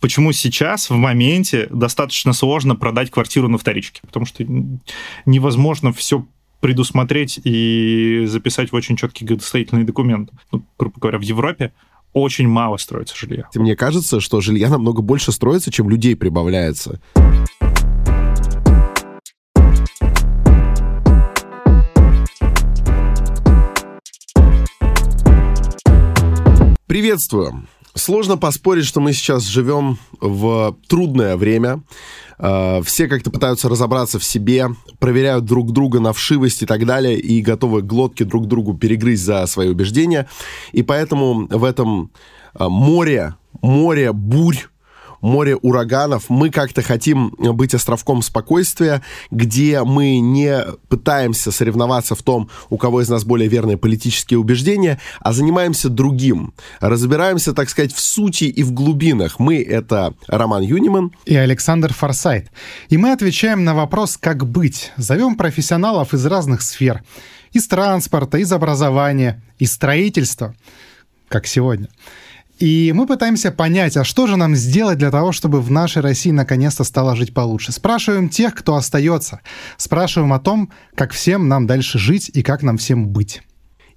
почему сейчас, в моменте, достаточно сложно продать квартиру на вторичке, потому что невозможно все предусмотреть и записать в очень четкий градостроительный документ. Ну, грубо говоря, в Европе очень мало строится жилья. Мне кажется, что жилья намного больше строится, чем людей прибавляется. Приветствую! Сложно поспорить, что мы сейчас живем в трудное время. Э, все как-то пытаются разобраться в себе, проверяют друг друга на вшивость и так далее, и готовы глотки друг другу перегрызть за свои убеждения. И поэтому в этом э, море, море бурь, море ураганов. Мы как-то хотим быть островком спокойствия, где мы не пытаемся соревноваться в том, у кого из нас более верные политические убеждения, а занимаемся другим. Разбираемся, так сказать, в сути и в глубинах. Мы — это Роман Юниман и Александр Форсайт. И мы отвечаем на вопрос «как быть?». Зовем профессионалов из разных сфер. Из транспорта, из образования, из строительства, как сегодня. И мы пытаемся понять, а что же нам сделать для того, чтобы в нашей России наконец-то стало жить получше. Спрашиваем тех, кто остается. Спрашиваем о том, как всем нам дальше жить и как нам всем быть.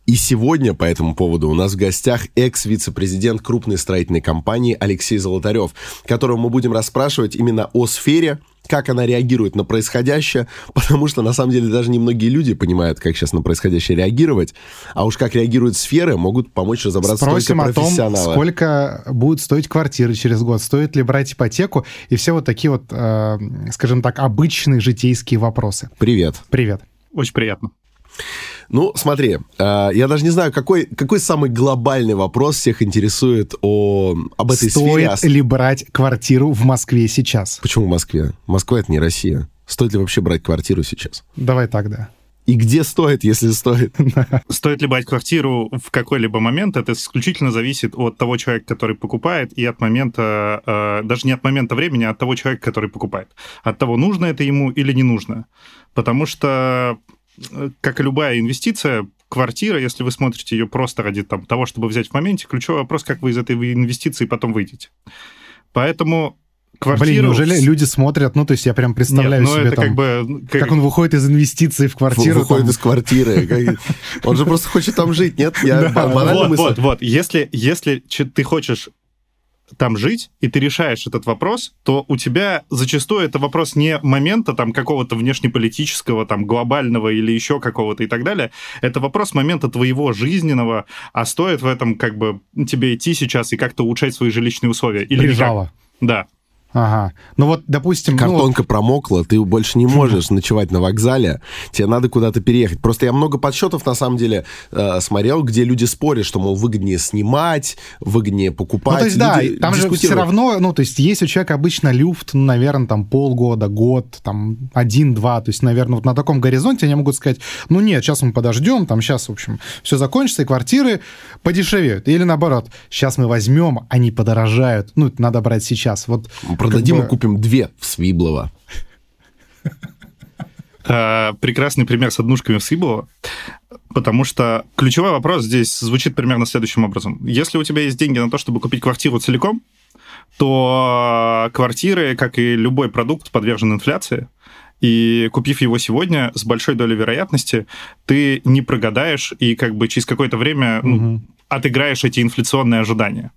И сегодня по этому поводу у нас в гостях экс-вице-президент крупной строительной компании Алексей Золотарев, которого мы будем расспрашивать именно о сфере, как она реагирует на происходящее, потому что, на самом деле, даже немногие люди понимают, как сейчас на происходящее реагировать, а уж как реагируют сферы, могут помочь разобраться Спросим только профессионалы. о том, сколько будут стоить квартиры через год, стоит ли брать ипотеку, и все вот такие вот, э, скажем так, обычные житейские вопросы. Привет. Привет. Очень приятно. Ну, смотри, э, я даже не знаю, какой, какой самый глобальный вопрос всех интересует о, об этой Стоит сфере. ли брать квартиру в Москве сейчас? Почему в Москве? Москва — это не Россия. Стоит ли вообще брать квартиру сейчас? Давай так, да. И где стоит, если стоит? Стоит ли брать квартиру в какой-либо момент, это исключительно зависит от того человека, который покупает, и от момента, э, даже не от момента времени, а от того человека, который покупает. От того, нужно это ему или не нужно. Потому что как и любая инвестиция, квартира, если вы смотрите ее просто ради там, того, чтобы взять в моменте, ключевой вопрос, как вы из этой инвестиции потом выйдете. Поэтому квартиру... Блин, неужели люди смотрят, ну, то есть я прям представляю Нет, ну, себе это там, как, бы, как... как он выходит из инвестиций в квартиру. Выходит там... из квартиры. Он же просто хочет там жить, нет? Я вот, вот, вот. Если, если ты хочешь там жить, и ты решаешь этот вопрос, то у тебя зачастую это вопрос не момента там какого-то внешнеполитического, там глобального или еще какого-то и так далее. Это вопрос момента твоего жизненного, а стоит в этом как бы тебе идти сейчас и как-то улучшать свои жилищные условия. Или Прижало. Никак. Да. Ага. Ну вот, допустим... Картонка ну... промокла, ты больше не можешь ночевать на вокзале, тебе надо куда-то переехать. Просто я много подсчетов, на самом деле, э, смотрел, где люди спорят, что, мол, выгоднее снимать, выгоднее покупать. Ну, то есть, люди да, там же все равно, ну, то есть, есть у человека обычно люфт, ну, наверное, там полгода, год, там один-два, то есть, наверное, вот на таком горизонте они могут сказать, ну, нет, сейчас мы подождем, там сейчас, в общем, все закончится, и квартиры подешевеют. Или наоборот, сейчас мы возьмем, они подорожают, ну, надо брать сейчас. Вот Продадим бы... и купим две в Свиблово. А, прекрасный пример с однушками в Свиблово, потому что ключевой вопрос здесь звучит примерно следующим образом. Если у тебя есть деньги на то, чтобы купить квартиру целиком, то квартиры, как и любой продукт, подвержен инфляции. И купив его сегодня, с большой долей вероятности, ты не прогадаешь и как бы через какое-то время угу. ну, отыграешь эти инфляционные ожидания.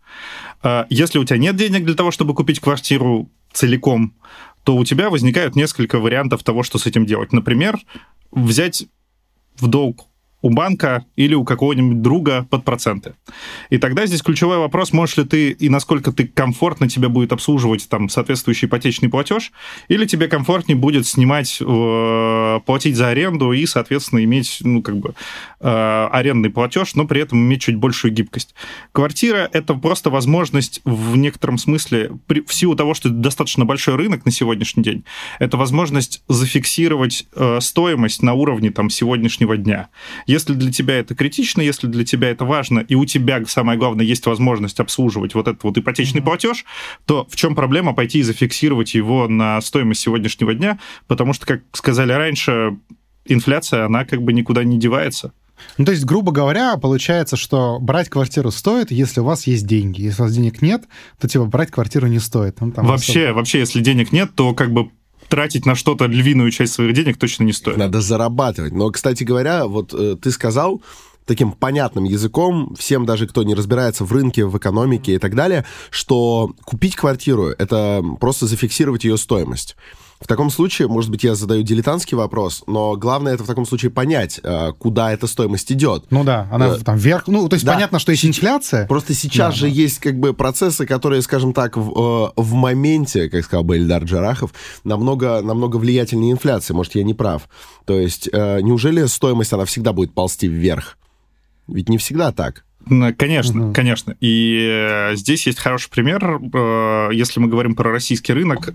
А, если у тебя нет денег для того, чтобы купить квартиру целиком, то у тебя возникают несколько вариантов того, что с этим делать. Например, взять в долг у банка или у какого-нибудь друга под проценты. И тогда здесь ключевой вопрос, можешь ли ты и насколько ты комфортно тебе будет обслуживать там соответствующий ипотечный платеж, или тебе комфортнее будет снимать, э, платить за аренду и, соответственно, иметь, ну, как бы, э, арендный платеж, но при этом иметь чуть большую гибкость. Квартира — это просто возможность в некотором смысле, при, в силу того, что это достаточно большой рынок на сегодняшний день, это возможность зафиксировать э, стоимость на уровне там сегодняшнего дня. Если для тебя это критично, если для тебя это важно, и у тебя, самое главное, есть возможность обслуживать вот этот вот ипотечный mm-hmm. платеж, то в чем проблема пойти и зафиксировать его на стоимость сегодняшнего дня? Потому что, как сказали раньше, инфляция, она как бы никуда не девается. Ну, то есть, грубо говоря, получается, что брать квартиру стоит, если у вас есть деньги. Если у вас денег нет, то, типа, брать квартиру не стоит. Ну, там вообще, особо... вообще, если денег нет, то как бы тратить на что-то львиную часть своих денег точно не стоит. Надо зарабатывать. Но, кстати говоря, вот э, ты сказал, таким понятным языком, всем даже, кто не разбирается в рынке, в экономике и так далее, что купить квартиру — это просто зафиксировать ее стоимость. В таком случае, может быть, я задаю дилетантский вопрос, но главное это в таком случае понять, э, куда эта стоимость идет. Ну да, она э, там вверх. Ну, то есть да. понятно, что есть инфляция. Просто сейчас да, же да. есть как бы процессы, которые, скажем так, в, э, в моменте, как сказал бы Эльдар Джарахов, намного, намного влиятельнее инфляции. Может, я не прав. То есть, неужели стоимость, она всегда будет ползти вверх? Ведь не всегда так. Конечно, угу. конечно. И здесь есть хороший пример. Если мы говорим про российский рынок,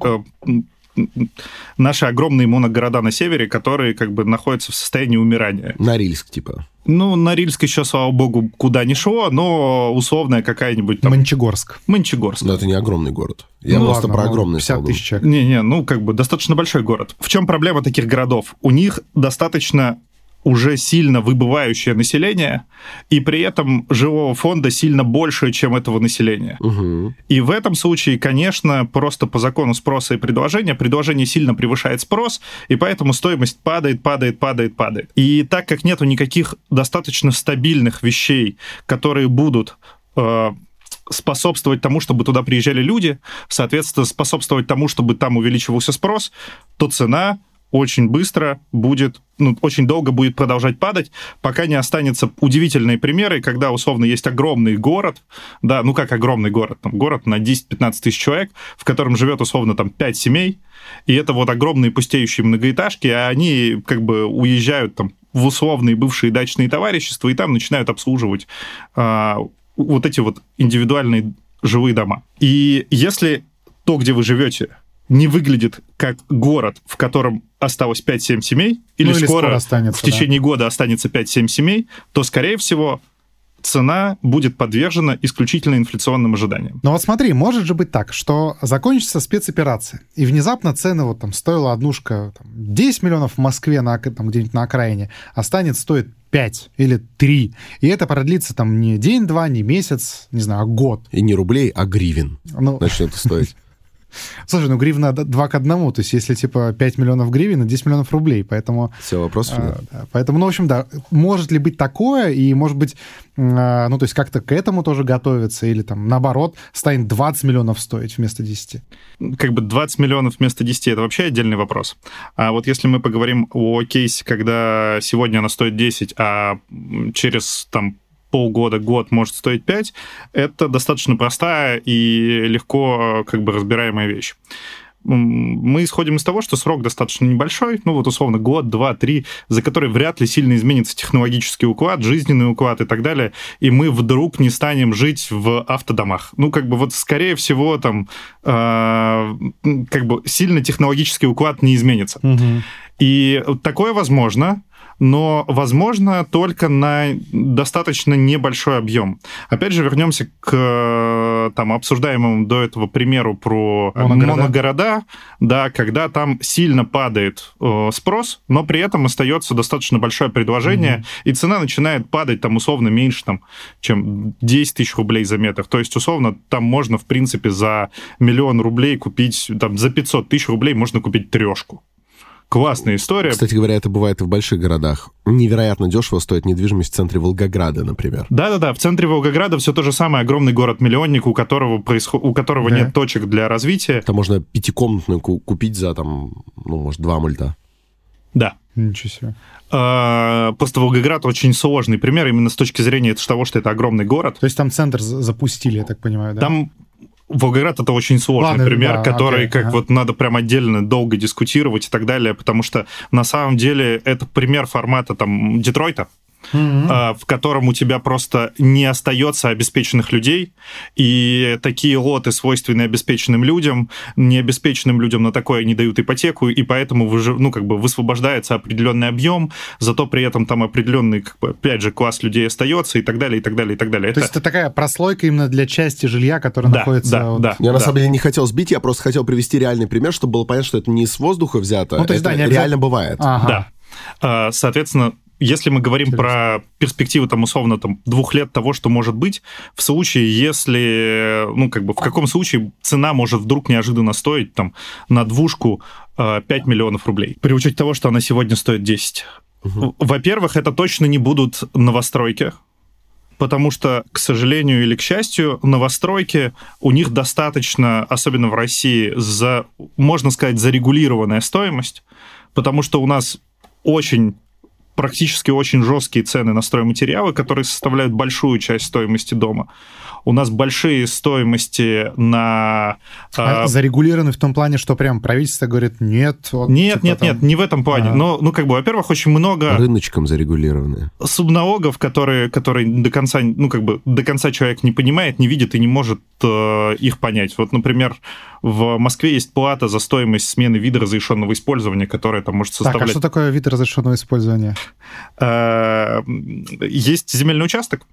наши огромные моногорода на севере, которые как бы находятся в состоянии умирания. Норильск, типа. Ну, Норильск еще, слава богу, куда ни шло, но условная какая-нибудь там... Мончегорск. Мончегорск. Но это не огромный город. Я ну, просто ладно, про ну, огромный 50 тысяч человек. Не-не, ну, как бы достаточно большой город. В чем проблема таких городов? У них достаточно уже сильно выбывающее население, и при этом живого фонда сильно больше, чем этого населения. Угу. И в этом случае, конечно, просто по закону спроса и предложения, предложение сильно превышает спрос, и поэтому стоимость падает, падает, падает, падает. И так как нету никаких достаточно стабильных вещей, которые будут э, способствовать тому, чтобы туда приезжали люди, соответственно, способствовать тому, чтобы там увеличивался спрос, то цена очень быстро будет, ну, очень долго будет продолжать падать, пока не останется удивительные примеры, когда, условно, есть огромный город, да, ну как огромный город, там город на 10-15 тысяч человек, в котором живет, условно, там 5 семей, и это вот огромные пустеющие многоэтажки, а они как бы уезжают там в условные бывшие дачные товарищества, и там начинают обслуживать а, вот эти вот индивидуальные жилые дома. И если то, где вы живете, не выглядит как город, в котором осталось 5-7 семей, или, ну, или скоро, скоро останется, в течение да. года останется 5-7 семей, то, скорее всего, цена будет подвержена исключительно инфляционным ожиданиям. Но вот смотри, может же быть так, что закончится спецоперация, и внезапно цены вот там стоила однушка там, 10 миллионов в Москве на, там, где-нибудь на окраине, а станет стоить 5 или 3. И это продлится там не день-два, не месяц, не знаю, а год. И не рублей, а гривен ну... начнет стоить. Слушай, ну гривна 2 к 1, то есть если типа 5 миллионов гривен, 10 миллионов рублей, поэтому... Все, вопросов а. Да, поэтому, ну, в общем, да, может ли быть такое, и может быть, а, ну, то есть как-то к этому тоже готовиться, или там, наоборот, станет 20 миллионов стоить вместо 10? Как бы 20 миллионов вместо 10 — это вообще отдельный вопрос. А вот если мы поговорим о кейсе, когда сегодня она стоит 10, а через там полгода, год может стоить 5, это достаточно простая и легко как бы разбираемая вещь мы исходим из того, что срок достаточно небольшой, ну вот условно год, два, три, за который вряд ли сильно изменится технологический уклад, жизненный уклад и так далее, и мы вдруг не станем жить в автодомах. Ну как бы вот скорее всего там э, как бы сильно технологический уклад не изменится. Угу. И такое возможно, но возможно только на достаточно небольшой объем. Опять же, вернемся к там, обсуждаемому до этого примеру про моногорода, моногорода да, когда там сильно падает э, спрос, но при этом остается достаточно большое предложение, mm-hmm. и цена начинает падать там условно меньше, там, чем 10 тысяч рублей за метр. То есть, условно, там можно, в принципе, за миллион рублей купить, там, за 500 тысяч рублей можно купить трешку. Классная история. Кстати говоря, это бывает и в больших городах. Невероятно дешево стоит недвижимость в центре Волгограда, например. Да-да-да, в центре Волгограда все то же самое. Огромный город-миллионник, у которого, происход... у которого да. нет точек для развития. Там можно пятикомнатную купить за, там, ну, может, два мульта. Да. Ничего себе. А, просто Волгоград очень сложный пример именно с точки зрения того, что это огромный город. То есть там центр запустили, я так понимаю, да? Там Волгоград это очень сложный Ладно, пример, да, который окей, как ага. вот надо прям отдельно долго дискутировать и так далее, потому что на самом деле это пример формата там Детройта, mm-hmm. в котором у тебя просто не остается обеспеченных людей, и такие лоты, свойственные обеспеченным людям, необеспеченным людям на такое не дают ипотеку, и поэтому вы, ну, как бы высвобождается определенный объем, зато при этом там определенный, как бы, опять же, класс людей остается, и так далее, и так далее, и так далее. То это... есть это такая прослойка именно для части жилья, которая да, находится... Да, вот... да. Я да. на самом деле не хотел сбить, я просто хотел привести реальный пример, чтобы было понятно, что это не с воздуха взято, ну, то есть, это да, реально бывает. Ага. Да. А, соответственно, если мы говорим про перспективы, там, условно, там, двух лет того, что может быть, в случае, если, ну, как бы, в каком случае цена может вдруг неожиданно стоить, там, на двушку 5 э, миллионов рублей, при учете того, что она сегодня стоит 10. Угу. Во-первых, это точно не будут новостройки, потому что, к сожалению или к счастью, новостройки, у них достаточно, особенно в России, за, можно сказать, зарегулированная стоимость, потому что у нас очень практически очень жесткие цены на стройматериалы, которые составляют большую часть стоимости дома у нас большие стоимости на... А, а... Зарегулированы в том плане, что прям правительство говорит, нет... Вот, нет, типа нет, там... нет, не в этом плане. А... Но, ну, как бы, во-первых, очень много... Рыночком зарегулированы. Субналогов, которые, которые до конца, ну, как бы, до конца человек не понимает, не видит и не может э, их понять. Вот, например, в Москве есть плата за стоимость смены вида разрешенного использования, которая там может составлять... Так, а что такое вид разрешенного использования? Э, есть земельный участок,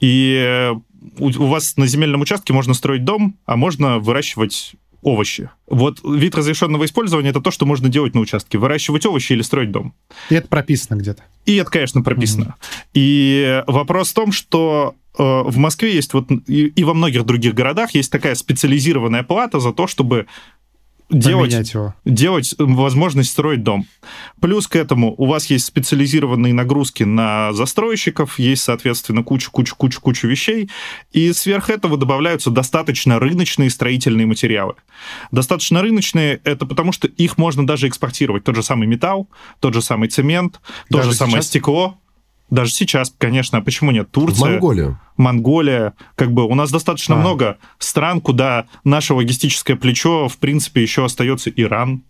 и у вас на земельном участке можно строить дом, а можно выращивать овощи. Вот вид разрешенного использования это то, что можно делать на участке. Выращивать овощи или строить дом. И это прописано где-то. И это, конечно, прописано. Mm-hmm. И вопрос в том, что э, в Москве есть вот и, и во многих других городах есть такая специализированная плата за то, чтобы делать, его. делать возможность строить дом. Плюс к этому у вас есть специализированные нагрузки на застройщиков, есть, соответственно, куча-куча-куча-куча вещей, и сверх этого добавляются достаточно рыночные строительные материалы. Достаточно рыночные — это потому, что их можно даже экспортировать. Тот же самый металл, тот же самый цемент, то же самое сейчас? стекло. Даже сейчас, конечно, а почему нет? Турция. В Монголию. Монголия. Как бы у нас достаточно а. много стран, куда наше логистическое плечо, в принципе, еще остается Иран,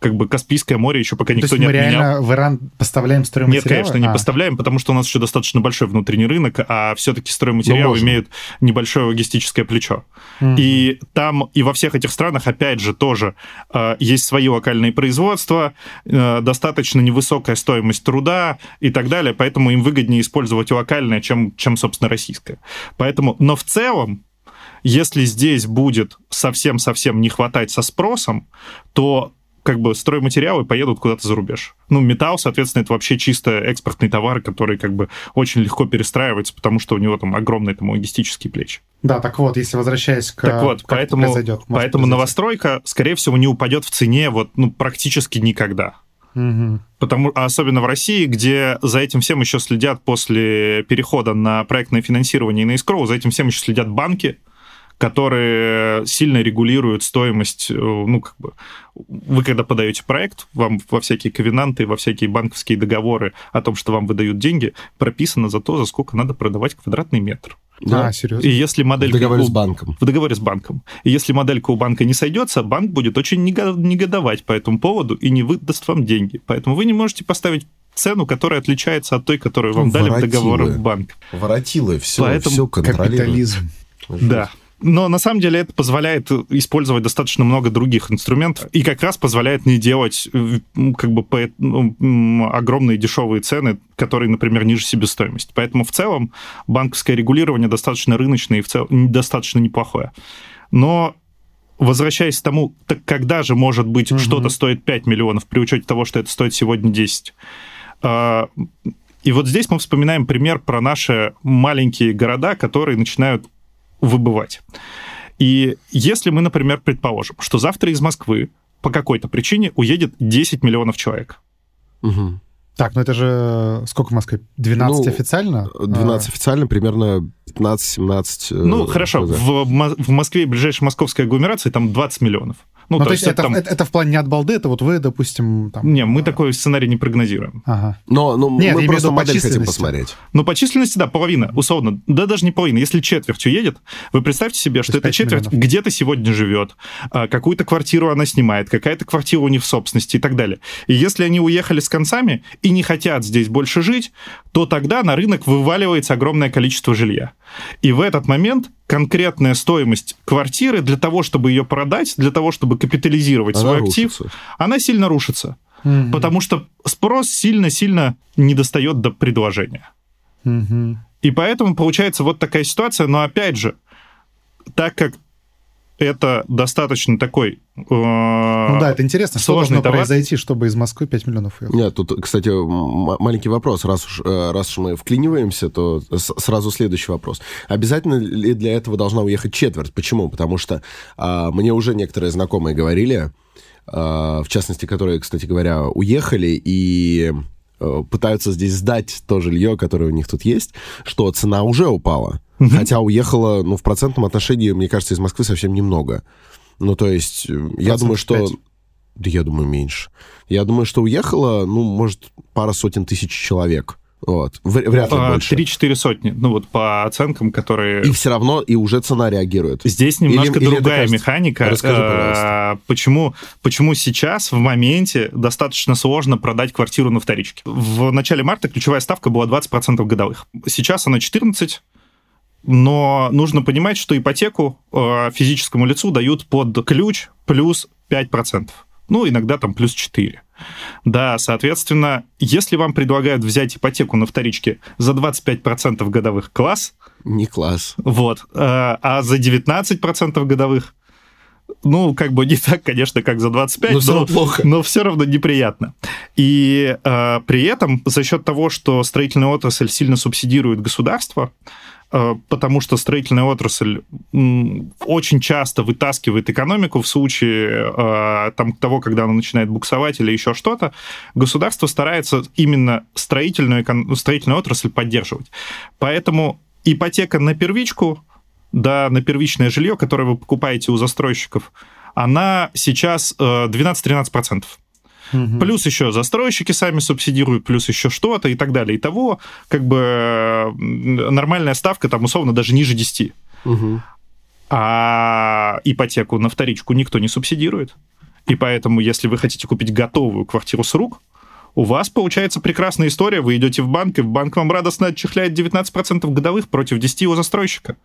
как бы Каспийское море еще пока никто То есть не мы отменял. реально в Иран поставляем стройматериалы? Нет, конечно, не а. поставляем, потому что у нас еще достаточно большой внутренний рынок, а все-таки стройматериалы ну, имеют небольшое логистическое плечо. Угу. И там, и во всех этих странах, опять же, тоже э, есть свои локальные производства, э, достаточно невысокая стоимость труда и так далее, поэтому им выгоднее использовать локальное, чем, чем собственно, российское. Поэтому, но в целом, если здесь будет совсем-совсем не хватать со спросом, то как бы стройматериалы поедут куда-то за рубеж. Ну, металл, соответственно, это вообще чисто экспортный товар, который как бы очень легко перестраивается, потому что у него там огромные там логистические плечи. Да, так вот, если возвращаясь к... Так вот, поэтому, произойдет, поэтому новостройка, скорее всего, не упадет в цене вот, ну, практически никогда. Угу. Потому, а особенно в России, где за этим всем еще следят после перехода на проектное финансирование и на искроу, за этим всем еще следят банки, которые сильно регулируют стоимость, э, ну, как бы, вы когда подаете проект, вам во всякие ковенанты, во всякие банковские договоры о том, что вам выдают деньги, прописано за то, за сколько надо продавать квадратный метр. Да, а, серьезно? И если моделька... В договоре у... с банком. В договоре с банком. И если моделька у банка не сойдется, банк будет очень негодовать по этому поводу и не выдаст вам деньги. Поэтому вы не можете поставить цену, которая отличается от той, которую вам Воротилы. дали в договоре в банк. Воротилы, все, Поэтому... все контролируют. Капитализм. Да. Но на самом деле это позволяет использовать достаточно много других инструментов и как раз позволяет не делать как бы по, ну, огромные дешевые цены, которые, например, ниже себестоимости. Поэтому в целом банковское регулирование достаточно рыночное и в целом достаточно неплохое. Но возвращаясь к тому, так когда же, может быть, угу. что-то стоит 5 миллионов при учете того, что это стоит сегодня 10? А, и вот здесь мы вспоминаем пример про наши маленькие города, которые начинают выбывать. И если мы, например, предположим, что завтра из Москвы по какой-то причине уедет 10 миллионов человек. Угу. Так, ну это же сколько в Москве? 12 ну, официально? 12 а... официально, примерно 15-17. Э, ну, хорошо, в, в Москве, ближайшей московской агломерации, там 20 миллионов. Ну, ну то, то есть, это, там... это, это в плане не от балды, это вот вы, допустим... Там... Не, мы такой сценарий не прогнозируем. Ага. Но, но Нет, мы просто модель хотим посмотреть. Ну, по численности, да, половина, условно. Да, даже не половина. Если четверть уедет, вы представьте себе, что эта четверть где-то сегодня живет, а, какую-то квартиру она снимает, какая-то квартира у них в собственности и так далее. И если они уехали с концами и не хотят здесь больше жить, то тогда на рынок вываливается огромное количество жилья. И в этот момент конкретная стоимость квартиры для того, чтобы ее продать, для того, чтобы капитализировать она свой актив, рушится. она сильно рушится. Угу. Потому что спрос сильно-сильно не достает до предложения. Угу. И поэтому получается вот такая ситуация. Но опять же, так как это достаточно такой... Э, ну да, это интересно, что должно товар. произойти, чтобы из Москвы 5 миллионов уехало? Нет, тут, кстати, маленький вопрос. Раз уж, э, раз уж мы вклиниваемся, то сразу следующий вопрос. Обязательно ли для этого должна уехать четверть? Почему? Потому что а, мне уже некоторые знакомые говорили, а, в частности, которые, кстати говоря, уехали и э, пытаются здесь сдать то жилье, которое у них тут есть, что цена уже упала. Угу. Хотя уехала, ну, в процентном отношении, мне кажется, из Москвы совсем немного. Ну, то есть, Процент я думаю, что... 5. Да я думаю, меньше. Я думаю, что уехало, ну, может, пара сотен тысяч человек. Вот. Вряд ли а, больше. Три-четыре сотни. Ну, вот по оценкам, которые... И все равно, и уже цена реагирует. Здесь немножко или, другая или механика. Расскажи, а, пожалуйста. Почему, почему сейчас, в моменте, достаточно сложно продать квартиру на вторичке? В начале марта ключевая ставка была 20% годовых. Сейчас она 14%. Но нужно понимать, что ипотеку э, физическому лицу дают под ключ плюс 5%. Ну, иногда там плюс 4%. Да, соответственно, если вам предлагают взять ипотеку на вторичке за 25% годовых класс... Не класс. Вот. Э, а за 19% годовых ну, как бы не так, конечно, как за 25, но, но, плохо. но все равно неприятно. И э, при этом за счет того, что строительная отрасль сильно субсидирует государство, потому что строительная отрасль очень часто вытаскивает экономику в случае э, там, того, когда она начинает буксовать или еще что-то, государство старается именно строительную, строительную отрасль поддерживать. Поэтому ипотека на первичку, да, на первичное жилье, которое вы покупаете у застройщиков, она сейчас 12-13%. Угу. Плюс еще застройщики сами субсидируют, плюс еще что-то и так далее. Итого, как бы нормальная ставка там условно даже ниже 10. Угу. А ипотеку на вторичку никто не субсидирует. И поэтому, если вы хотите купить готовую квартиру с рук, у вас получается прекрасная история. Вы идете в банк, и банк вам радостно отчисляет 19% годовых против 10 у застройщика.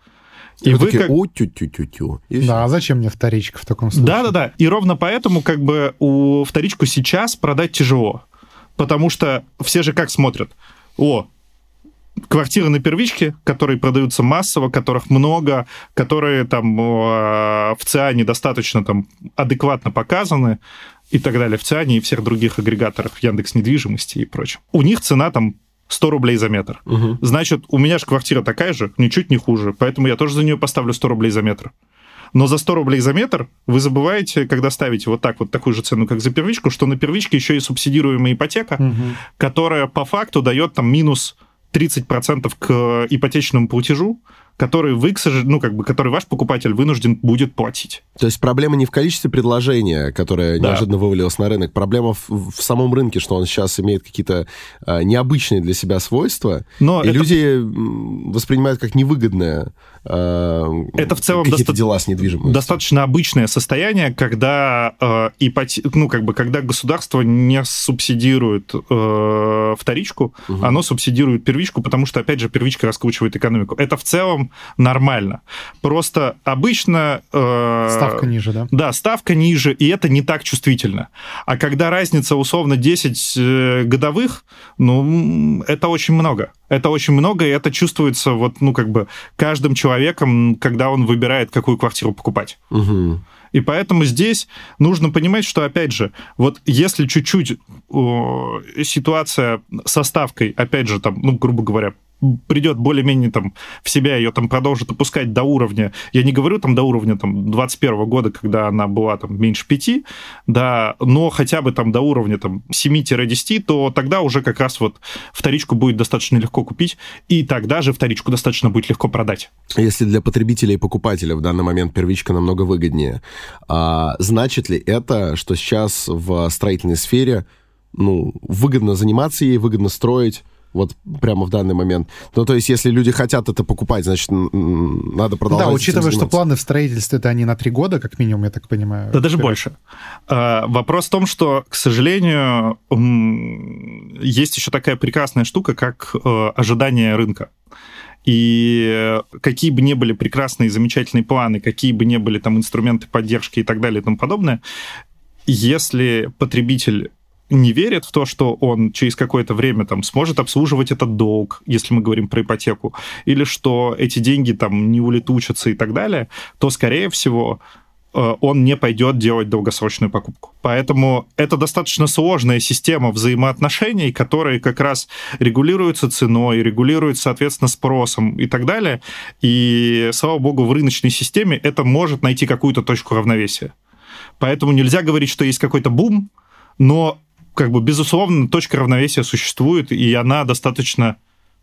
И, вы такие, как... у тю тю тю тю Да, а зачем мне вторичка в таком случае? Да-да-да. И ровно поэтому как бы у вторичку сейчас продать тяжело. Потому что все же как смотрят? О, квартиры на первичке, которые продаются массово, которых много, которые там в ЦИАНе достаточно там адекватно показаны и так далее, в ЦИАНе и всех других агрегаторах Яндекс недвижимости и прочем. У них цена там 100 рублей за метр. Угу. Значит, у меня же квартира такая же, ничуть не хуже, поэтому я тоже за нее поставлю 100 рублей за метр. Но за 100 рублей за метр вы забываете, когда ставите вот так вот такую же цену, как за первичку, что на первичке еще и субсидируемая ипотека, угу. которая по факту дает там минус 30% к ипотечному платежу, который вы, к сожалению, ну, как бы, который ваш покупатель вынужден будет платить. То есть проблема не в количестве предложения, которое да. неожиданно вывалилось на рынок, проблема в, в самом рынке, что он сейчас имеет какие-то а, необычные для себя свойства, Но и это... люди воспринимают как невыгодное это в целом какие-то доста- дела с недвижимостью. Достаточно обычное состояние, когда э, ипоте... ну, как бы, когда государство не субсидирует э, вторичку, угу. оно субсидирует первичку, потому что, опять же, первичка раскручивает экономику. Это в целом нормально. Просто обычно... Э, ставка ниже, да? Да, ставка ниже, и это не так чувствительно. А когда разница условно 10 э, годовых, ну, это очень много. Это очень много, и это чувствуется вот, ну, как бы каждым человеком, когда он выбирает, какую квартиру покупать. Угу. И поэтому здесь нужно понимать, что, опять же, вот если чуть-чуть о, ситуация со ставкой, опять же, там, ну, грубо говоря, придет более-менее там в себя, ее там продолжит опускать до уровня, я не говорю там до уровня там 21 года, когда она была там меньше 5, да, но хотя бы там до уровня там 7-10, то тогда уже как раз вот вторичку будет достаточно легко купить, и тогда же вторичку достаточно будет легко продать. Если для потребителя и покупателя в данный момент первичка намного выгоднее, а значит ли это, что сейчас в строительной сфере ну, выгодно заниматься ей, выгодно строить, вот прямо в данный момент. Ну, то есть, если люди хотят это покупать, значит, надо продолжать. Да, учитывая, что планы в строительстве это они на три года, как минимум, я так понимаю. Да, даже больше. А, вопрос в том, что, к сожалению, есть еще такая прекрасная штука, как э, ожидание рынка. И какие бы ни были прекрасные, замечательные планы, какие бы ни были там инструменты поддержки и так далее и тому подобное, если потребитель не верит в то, что он через какое-то время там сможет обслуживать этот долг, если мы говорим про ипотеку, или что эти деньги там не улетучатся и так далее, то, скорее всего, э, он не пойдет делать долгосрочную покупку. Поэтому это достаточно сложная система взаимоотношений, которые как раз регулируются ценой, регулируются, соответственно, спросом и так далее. И, слава богу, в рыночной системе это может найти какую-то точку равновесия. Поэтому нельзя говорить, что есть какой-то бум, но, как бы, безусловно, точка равновесия существует, и она достаточно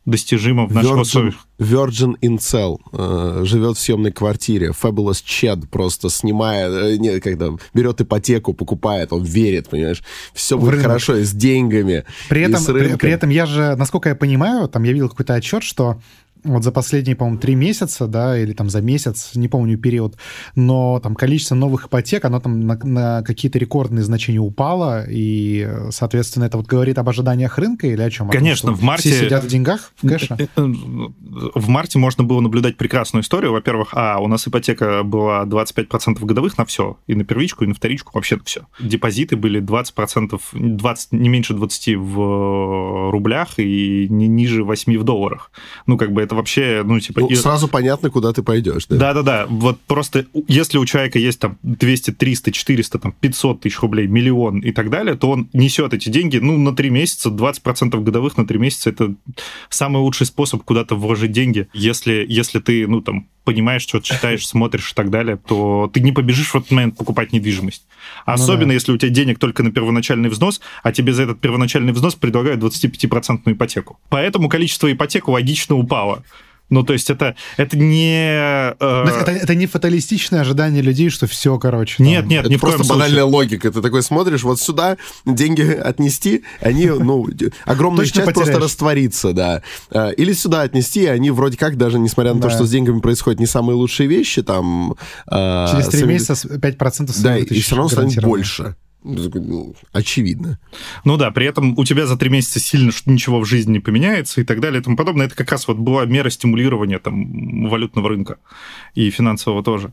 достижима в наших Virgin, условиях. Virgin Incel э, живет в съемной квартире. Fabulous Chad просто снимает, э, не, когда берет ипотеку, покупает, он верит, понимаешь? Все будет рынок. хорошо и с деньгами. При и этом, с при, при этом я же, насколько я понимаю, там я видел какой-то отчет, что вот за последние, по-моему, три месяца, да, или там за месяц, не помню период, но там количество новых ипотек, оно там на, на какие-то рекордные значения упало, и, соответственно, это вот говорит об ожиданиях рынка или о чем? О том, Конечно, в марте- Все сидят в деньгах, в кэше? В марте можно было наблюдать прекрасную историю. Во-первых, а, у нас ипотека была 25% годовых на все, и на первичку, и на вторичку, вообще на все. Депозиты были 20%, 20, не меньше 20 в рублях и не ниже 8 в долларах. Ну, как бы это вообще, ну, типа... Ну, и- Сразу понятно, куда ты пойдешь. Да? Да-да-да, вот просто если у человека есть там 200, 300, 400, там 500 тысяч рублей, миллион и так далее, то он несет эти деньги, ну, на 3 месяца, 20% годовых на 3 месяца, это самый лучший способ куда-то вложить деньги. Если, если ты, ну, там, понимаешь, что читаешь, смотришь и так далее, то ты не побежишь в этот момент покупать недвижимость. Особенно, да. если у тебя денег только на первоначальный взнос, а тебе за этот первоначальный взнос предлагают 25% ипотеку. Поэтому количество ипотек логично упало. Ну, то есть это, это не... э, Так это, это не фаталистичное ожидание людей, что все, короче. там- Нет, нет, Это в просто коем случае. банальная логика. Ты такой смотришь, вот сюда деньги отнести, они, ну, огромная Точно часть просто потеряешь. растворится, да. А, Или сюда отнести, они вроде как даже, несмотря на то, Да. что с деньгами происходят не самые лучшие вещи, там... а, Через три сами- месяца с- 5% Да, и все равно станет больше. Ну, ну, Очевидно. Ну да, при этом у тебя за три месяца сильно ничего в жизни не поменяется и так далее и тому подобное. Это как раз вот была мера стимулирования там, валютного рынка и финансового тоже.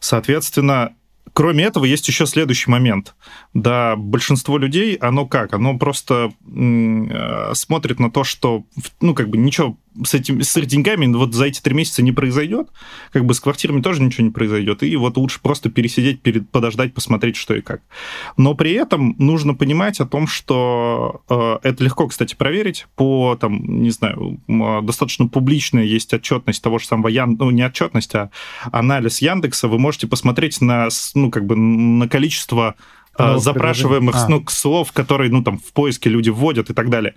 Соответственно, кроме этого, есть еще следующий момент. Да, большинство людей, оно как? Оно просто э, смотрит на то, что, ну, как бы ничего с, этим, с деньгами вот за эти три месяца не произойдет, как бы с квартирами тоже ничего не произойдет, и вот лучше просто пересидеть, перед, подождать, посмотреть, что и как. Но при этом нужно понимать о том, что э, это легко, кстати, проверить по, там, не знаю, э, достаточно публичная есть отчетность того же самого Ян... ну, не отчетность, а анализ Яндекса. Вы можете посмотреть на, ну, как бы на количество Новых запрашиваемых. А. ну, слов, которые, ну, там, в поиске люди вводят и так далее.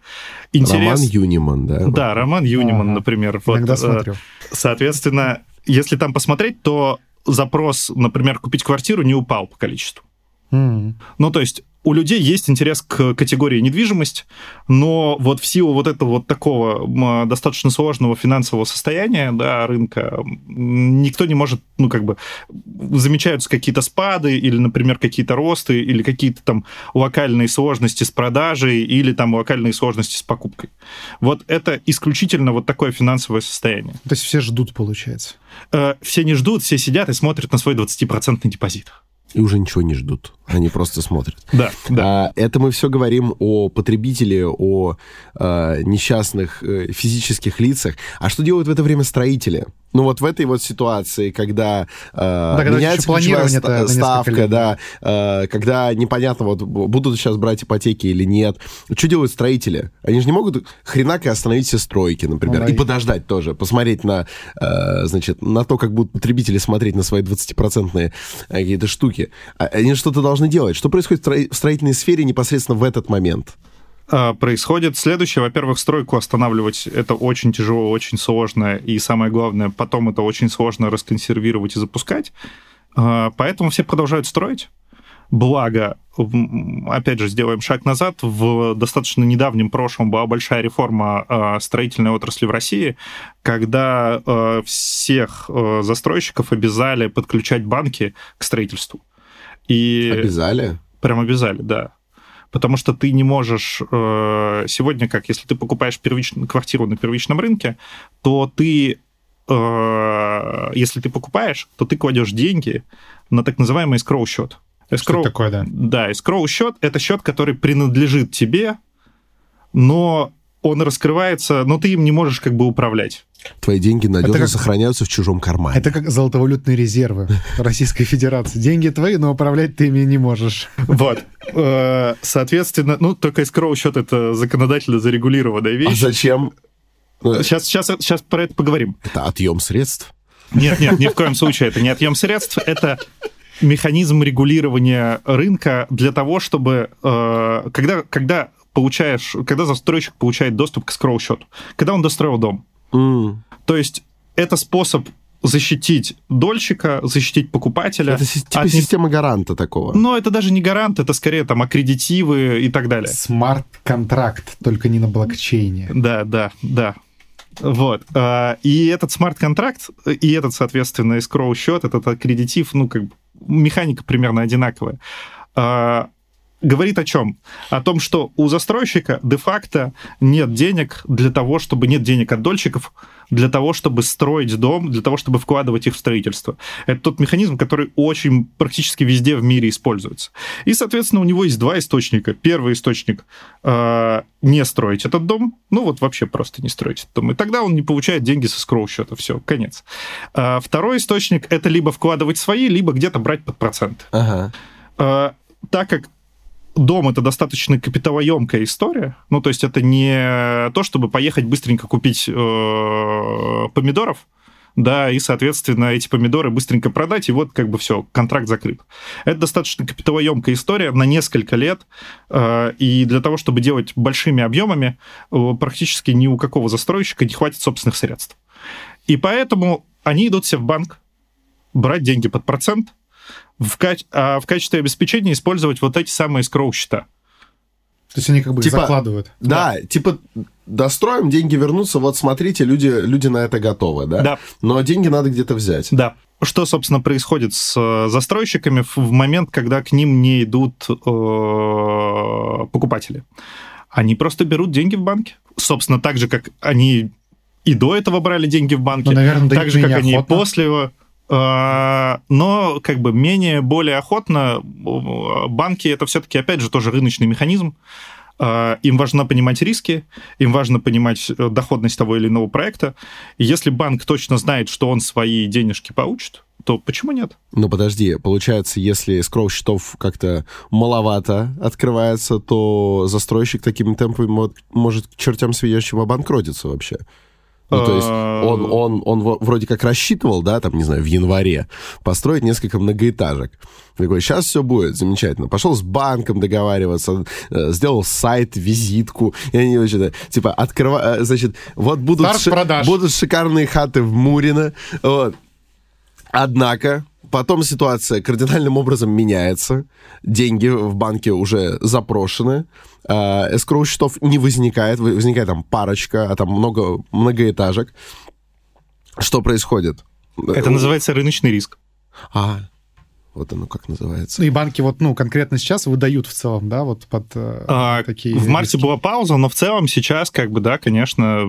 Роман Юниман, да? Да, Роман Юниман, Ага. например. Вот, Иногда э, смотрю. Соответственно, если там посмотреть, то запрос, например, купить квартиру не упал по количеству. М. Ну, то есть у людей есть интерес к категории недвижимость, но вот в силу вот этого вот такого м, достаточно сложного финансового состояния да, рынка никто не может, ну, как бы, замечаются какие-то спады или, например, какие-то росты или какие-то там локальные сложности с продажей или там локальные сложности с покупкой. Вот это исключительно вот такое финансовое состояние. То есть все ждут, получается. Э, Все не ждут, все сидят и смотрят на свой 20% депозит. И уже ничего не ждут. Они просто смотрят. Да, да. А, это мы все говорим о потребителе, о э, несчастных э, физических лицах. А что делают в это время строители? Ну вот в этой вот ситуации, когда, э, когда меняется ключевая ста- ставка, да, э, когда непонятно, вот будут сейчас брать ипотеки или нет. Что делают строители? Они же не могут хренак и остановить все стройки, например, Ну да, и и- подождать тоже, посмотреть на, э, значит, на то, как будут потребители смотреть на свои 20-процентные э, какие-то штуки. А- Они что-то должны делать. Что происходит в стро- в строительной сфере непосредственно в этот момент? А, происходит следующее. Во-первых, стройку останавливать это очень тяжело, очень сложно, и самое главное, потом это очень сложно расконсервировать и запускать. А, Поэтому все продолжают строить. Благо, опять же, сделаем шаг назад. В достаточно недавнем прошлом была большая реформа строительной отрасли в России, когда всех застройщиков обязали подключать банки к строительству. И... Обязали? Прям обязали, да. Потому что ты не можешь э, сегодня, как если ты покупаешь первичную квартиру на первичном рынке, то ты, э, если ты покупаешь, то ты кладешь деньги на так называемый escrow счет. Что это такое, да? Да, escrow счет это счет, который принадлежит тебе, но он раскрывается, но ты им не можешь как бы управлять. Твои деньги надежно как- сохраняются в чужом кармане. Это как золотовалютные резервы Российской Федерации. Деньги твои, но управлять ты ими не можешь. Вот. Э, Соответственно, ну, только escrow счет это законодательно зарегулированная А вещь. зачем? Ну, Сейчас, сейчас, сейчас про это поговорим. Это отъем средств. Нет, нет, ни в коем случае это не отъем средств, это механизм регулирования рынка для того, чтобы э, когда, когда получаешь, когда застройщик получает доступ к скроу счету, когда он достроил дом. М. То есть это способ защитить дольщика, защитить покупателя. Это типа от система гаранта такого. Но это даже не гарант, это скорее там аккредитивы и так далее. Смарт-контракт, только не на блокчейне. Да, да, да. Вот. А, И этот смарт-контракт, и этот, соответственно, escrow счет, этот аккредитив, ну, как бы, механика примерно одинаковая. Говорит о чем? О том, что у застройщика де-факто нет денег для того, чтобы... Нет денег от дольщиков для того, чтобы строить дом, для того, чтобы вкладывать их в строительство. Это тот механизм, который очень практически везде в мире используется. И, соответственно, у него есть два источника. Первый источник э, не строить этот дом, ну вот вообще просто не строить этот дом. И тогда он не получает деньги со скроу счета. Все, конец. А второй источник это либо вкладывать свои, либо где-то брать под проценты. Ага. Э, так как дом это достаточно капиталоемкая история, ну то есть это не то, чтобы поехать быстренько купить э, помидоров, да, и, соответственно, эти помидоры быстренько продать, и вот как бы все, контракт закрыт. Это достаточно капиталоемкая история на несколько лет, э, и для того, чтобы делать большими объемами, э, практически ни у какого застройщика не хватит собственных средств. И поэтому они идут все в банк, брать деньги под процент, в, каче- а в качестве обеспечения использовать вот эти самые скроу-счета. То есть они как бы их Типа- закладывают. Да, типа достроим, деньги вернутся, вот смотрите, люди, люди на это готовы, да? Да. Но деньги надо где-то взять. Да. Что, собственно, происходит с э, застройщиками в момент, когда к ним не идут э, покупатели? Они просто берут деньги в банке. Собственно, так же, как они и до этого брали деньги в банке, Ну, наверное, так же, как они и после его. Но как бы менее, более охотно банки это все-таки, опять же, тоже рыночный механизм. Э, Им важно понимать риски, им важно понимать э, доходность того или иного проекта. Если банк точно знает, что он свои денежки получит, то почему нет? Ну, подожди, получается, если скроу счетов как-то маловато открывается, то застройщик такими темпами мот- может к чертям сведящим обанкротиться вообще. Ну, то есть он, он, он во- вроде как рассчитывал, да, там, не знаю, в январе построить несколько многоэтажек. Такой, сейчас все будет замечательно. Пошел с банком договариваться, э, сделал сайт, визитку. И они, значит, типа, открывают, значит, вот будут, продаж. будут шикарные хаты в Мурино. Вот. Однако, потом ситуация кардинальным образом меняется. Деньги в банке уже запрошены. а, Эскроу счетов не возникает. Возникает там парочка, а там много многоэтажек. Что происходит? Это называется рыночный риск. А, вот оно как называется. Ну и банки вот, ну, конкретно сейчас выдают в целом, да, вот под э, А, такие в марте риски. была пауза, но в целом сейчас, как бы, да, конечно,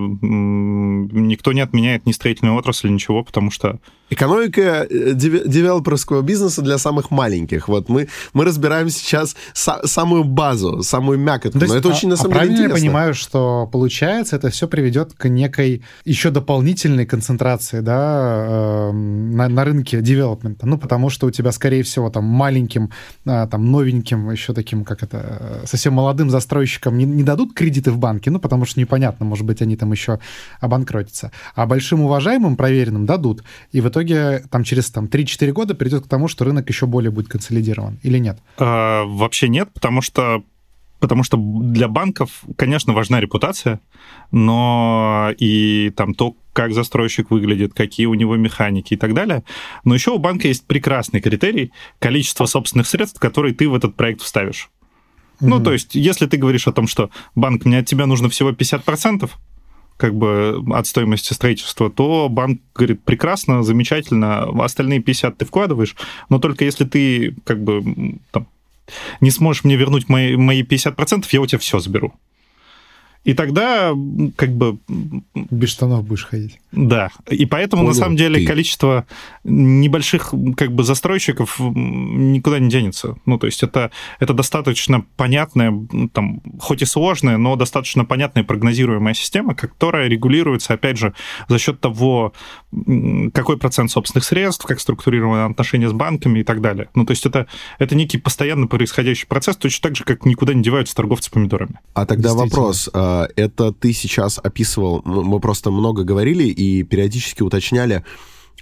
никто не отменяет ни строительную отрасль, ничего, потому что Экономика э, деве- девелоперского бизнеса для самых маленьких. Вот мы, мы разбираем сейчас са- самую базу, самую мякотку. То Но есть, это а- очень, на а самом деле, правильно я интересно. понимаю, что получается, это все приведет к некой еще дополнительной концентрации, да, эм, на, на рынке девелопмента. Ну, потому что у тебя, скорее всего, там маленьким, а, там новеньким, еще таким, как это, э, совсем молодым застройщикам не, не дадут кредиты в банке, ну, потому что непонятно, может быть, они там еще обанкротятся. А большим уважаемым, проверенным дадут. И в итоге там через там, 3-4 года придет к тому, что рынок еще более будет консолидирован. Или нет? э, вообще нет, потому что потому что для банков, конечно, важна репутация, но и там то, как застройщик выглядит, какие у него механики и так далее. Но еще у банка есть прекрасный критерий количество собственных средств, которые ты в этот проект вставишь. Ну, Мгм. то есть, если ты говоришь о том, что банк, мне от тебя нужно всего 50%, как бы от стоимости строительства, то банк говорит, прекрасно, замечательно, остальные 50 ты вкладываешь, но только если ты как бы там, не сможешь мне вернуть мои, мои 50%, я у тебя все заберу. И тогда, как бы, Без штанов будешь ходить. да. И поэтому, на Понял самом деле, ты. количество небольших, как бы, застройщиков никуда не денется. Ну, то есть это, это достаточно понятная, там, хоть и сложная, но достаточно понятная и прогнозируемая система, которая регулируется, опять же, за счет того, какой процент собственных средств, как структурированы отношения с банками и так далее. Ну, то есть это, это некий постоянно происходящий процесс, точно так же, как никуда не деваются торговцы помидорами. А тогда вопрос. а, Это ты сейчас описывал, мы мы просто много говорили и периодически уточняли,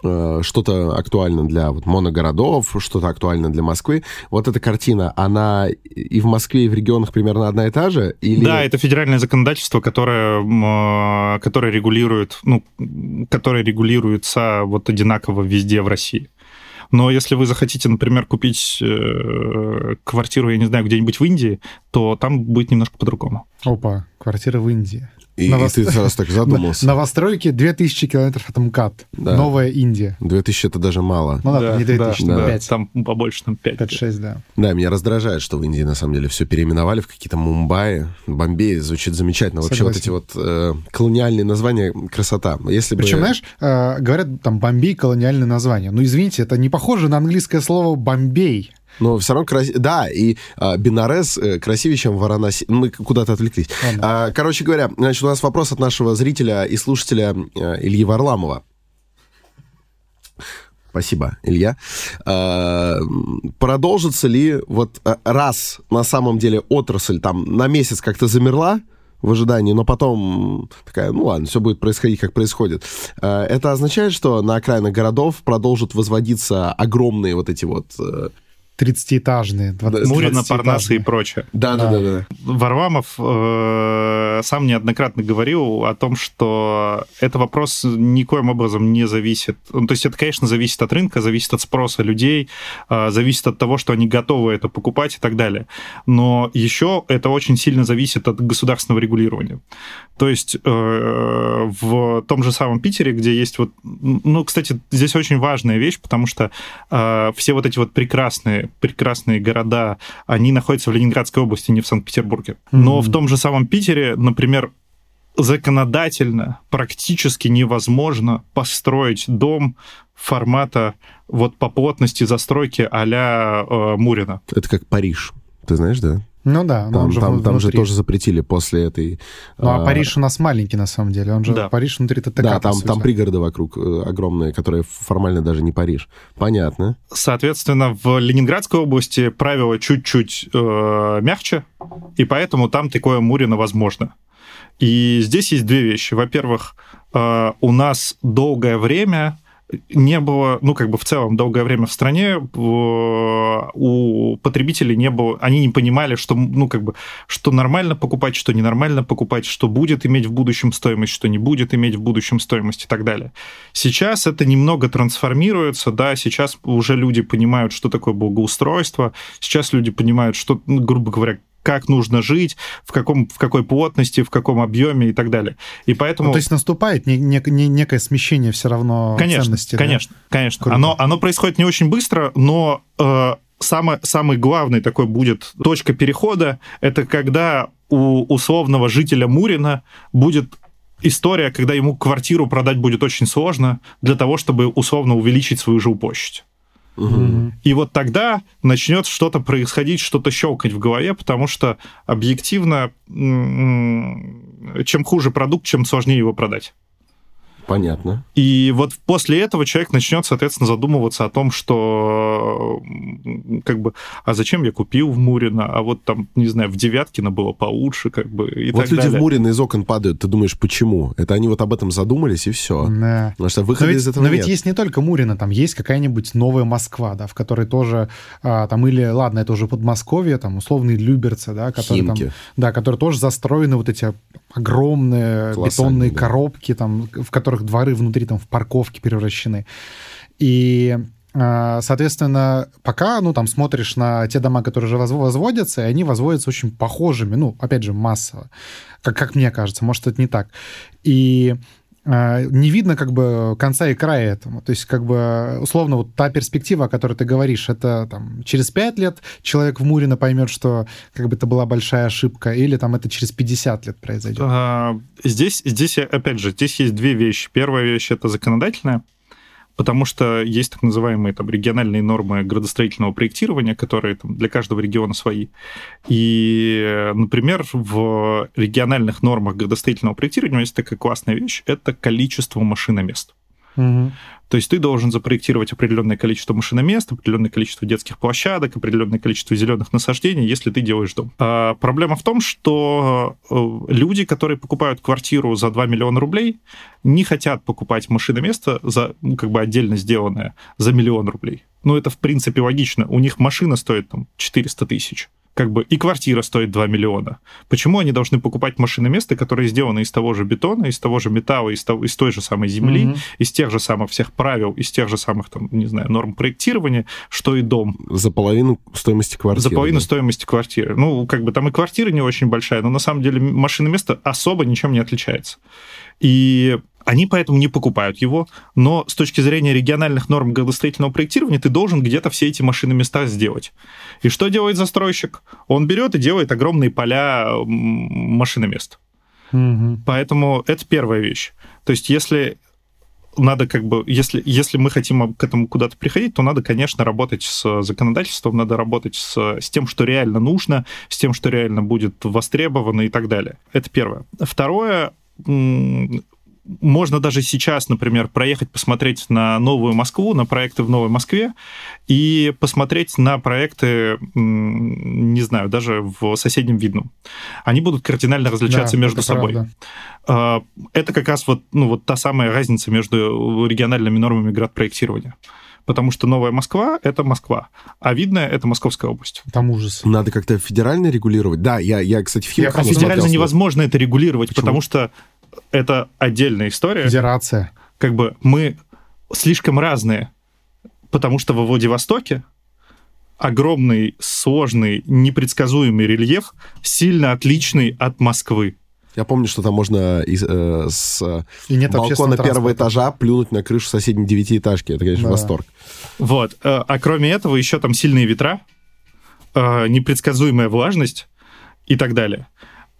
э, что-то актуально для вот моногородов, что-то актуально для Москвы. Вот эта картина, она и в Москве, и в регионах примерно одна и та же? Или... Да, это федеральное законодательство, которое, э, которое регулирует, ну, которое регулируется вот одинаково везде в России. Но если вы захотите, например, купить э, квартиру, я не знаю, где-нибудь в Индии, то там будет немножко по-другому. Опа, квартира в Индии. И, и Новост- ты сразу так задумался. Новостройки 2000 километров от МКАД. Да. Новая Индия. 2000 это даже мало. Ну ладно, не 2000, да. там да, 5. Там побольше, там 5. 5-6, да. Да, меня раздражает, что в Индии на самом деле все переименовали в какие-то Мумбаи, Бомбей. Звучит замечательно. Вообще вот эти Согласен. вот э, колониальные названия красота. Если бы... Причем, знаешь, э, говорят, там Бомбей колониальное название. Ну, извините, это не похоже на английское слово Бомбей. Но все равно красиво. Да, и а, Бенарес э, красивее, чем Варанаси. Мы куда-то отвлеклись. Ладно. А, короче говоря, значит, у нас вопрос от нашего зрителя и слушателя э, Ильи Варламова. Спасибо, Илья. А, продолжится ли вот а, раз на самом деле отрасль там на месяц как-то замерла, в ожидании, но потом такая, ну ладно, все будет происходить, как происходит. А, Это означает, что на окраинах городов продолжут возводиться огромные вот эти вот... э, 30-этажные. 20 Мурина, Парнасы и 20-этажные. прочее. Да, да, да, да. Варламов э, сам неоднократно говорил о том, что это вопрос никоим образом не зависит. Ну, то есть это, конечно, зависит от рынка, зависит от спроса людей, э, зависит от того, что они готовы это покупать и так далее. Но еще это очень сильно зависит от государственного регулирования. То есть э, в том же самом Питере, где есть вот... Ну, кстати, здесь очень важная вещь, потому что э, все вот эти вот прекрасные, прекрасные города, они находятся в Ленинградской области, не в Санкт-Петербурге. Но Мгм. в том же самом Питере, например, законодательно практически невозможно построить дом формата вот по плотности застройки а-ля э, Мурина. Это как Париж. Ты знаешь, да? Ну да, Там, он же там, там же тоже запретили после этой... Ну а а, Париж у нас маленький на самом деле. Он же Да. Париж внутри ТТК. Да, там, там пригороды вокруг э, огромные, которые формально даже не Париж. Понятно. Соответственно, в Ленинградской области правила чуть-чуть э, мягче, и поэтому там такое Мурино возможно. И здесь есть две вещи. Во-первых, э, у нас долгое время не было, ну, как бы в целом долгое время в стране у потребителей не было, они не понимали, что, ну, как бы, что нормально покупать, что ненормально покупать, что будет иметь в будущем стоимость, что не будет иметь в будущем стоимость и так далее. Сейчас это немного трансформируется, да, сейчас уже люди понимают, что такое благоустройство, сейчас люди понимают, что, ну, грубо говоря, как нужно жить, в, каком, в какой плотности, в каком объеме и так далее. И поэтому... Ну, то есть наступает не- не- не- некое смещение все равно Конечно, ценностей. да? конечно, конечно. Круто. Оно, оно происходит не очень быстро, но э, самое, самый главный такой будет точка перехода, это когда у условного жителя Мурина будет история, когда ему квартиру продать будет очень сложно для того, чтобы условно увеличить свою жилплощадь. И вот тогда начнет что-то происходить, что-то щелкать в голове, потому что объективно, чем хуже продукт, чем сложнее его продать. Понятно. И вот после этого человек начнет, соответственно, задумываться о том, что как бы, а зачем я купил в Мурино, а вот там, не знаю, в Девяткино было получше, как бы, и вот так люди далее. в Мурино из окон падают, ты думаешь, почему? Это они вот об этом задумались, и все. Да. Потому что Но выхода ведь, из этого но ведь нет. есть не только Мурина, там есть какая-нибудь новая Москва, да, в которой тоже, а, там, или, ладно, это уже Подмосковье, там, условные Люберцы, да, которые там, да, которые тоже застроены вот эти огромные бетонные да. коробки, там, в которых дворы внутри там в парковке превращены. И а, Соответственно, пока, ну, там, смотришь на те дома, которые уже возво- возводятся, и они возводятся очень похожими, ну, опять же, массово, как, как мне кажется, может, это не так. И не видно как бы конца и края этому. То есть как бы условно вот та перспектива, о которой ты говоришь, это там через 5 лет человек в Мурино поймет, что как бы это была большая ошибка, или там это через 50 лет произойдет? А, здесь, здесь, опять же, здесь есть две вещи. Первая вещь — это законодательная, потому что есть так называемые там, региональные нормы градостроительного проектирования, которые там, для каждого региона свои. И, например, в региональных нормах градостроительного проектирования есть такая классная вещь — это количество машиномест. То есть ты должен запроектировать определенное количество машиномест, определенное количество детских площадок, определенное количество зеленых насаждений, если ты делаешь дом. А проблема в том, что э, люди, которые покупают квартиру за 2 миллиона рублей, не хотят покупать машиноместо за, ну, как бы отдельно сделанное за миллион рублей. Ну, это, в принципе, логично. У них машина стоит там 400 тысяч как бы и квартира стоит 2 миллиона. Почему они должны покупать машины место, которые сделаны из того же бетона, из того же металла, из, того, из той же самой земли, mm-hmm. из тех же самых всех правил, из тех же самых, там, не знаю, норм проектирования, что и дом. За половину стоимости квартиры. За половину да? стоимости квартиры. Ну, как бы там и квартира не очень большая, но на самом деле машина место особо ничем не отличается. И они поэтому не покупают его, но с точки зрения региональных норм градостроительного проектирования ты должен где-то все эти машины места сделать. И что делает застройщик? Он берет и делает огромные поля машиномест. Угу. Поэтому это первая вещь. То есть если надо как бы, если, если мы хотим к этому куда-то приходить, то надо, конечно, работать с законодательством, надо работать с, с тем, что реально нужно, с тем, что реально будет востребовано и так далее. Это первое. Второе, можно даже сейчас, например, проехать, посмотреть на новую Москву, на проекты в Новой Москве и посмотреть на проекты, не знаю, даже в соседнем Видном. Они будут кардинально различаться да, между собой. Правда. А, это как раз вот, ну, вот та самая разница между региональными нормами градпроектирования потому что Новая Москва — это Москва, а Видное — это Московская область. Там ужас. Надо как-то федерально регулировать. Да, я, я кстати, в Химках... Федерально невозможно это регулировать, Почему? потому что это отдельная история. Федерация. Как бы мы слишком разные, потому что во Владивостоке огромный, сложный, непредсказуемый рельеф, сильно отличный от Москвы. Я помню, что там можно из, э, с И нет балкона первого этажа плюнуть на крышу соседней девятиэтажки. Это, конечно, да. восторг. Вот. Э, а кроме этого еще там сильные ветра, э, непредсказуемая влажность и так далее.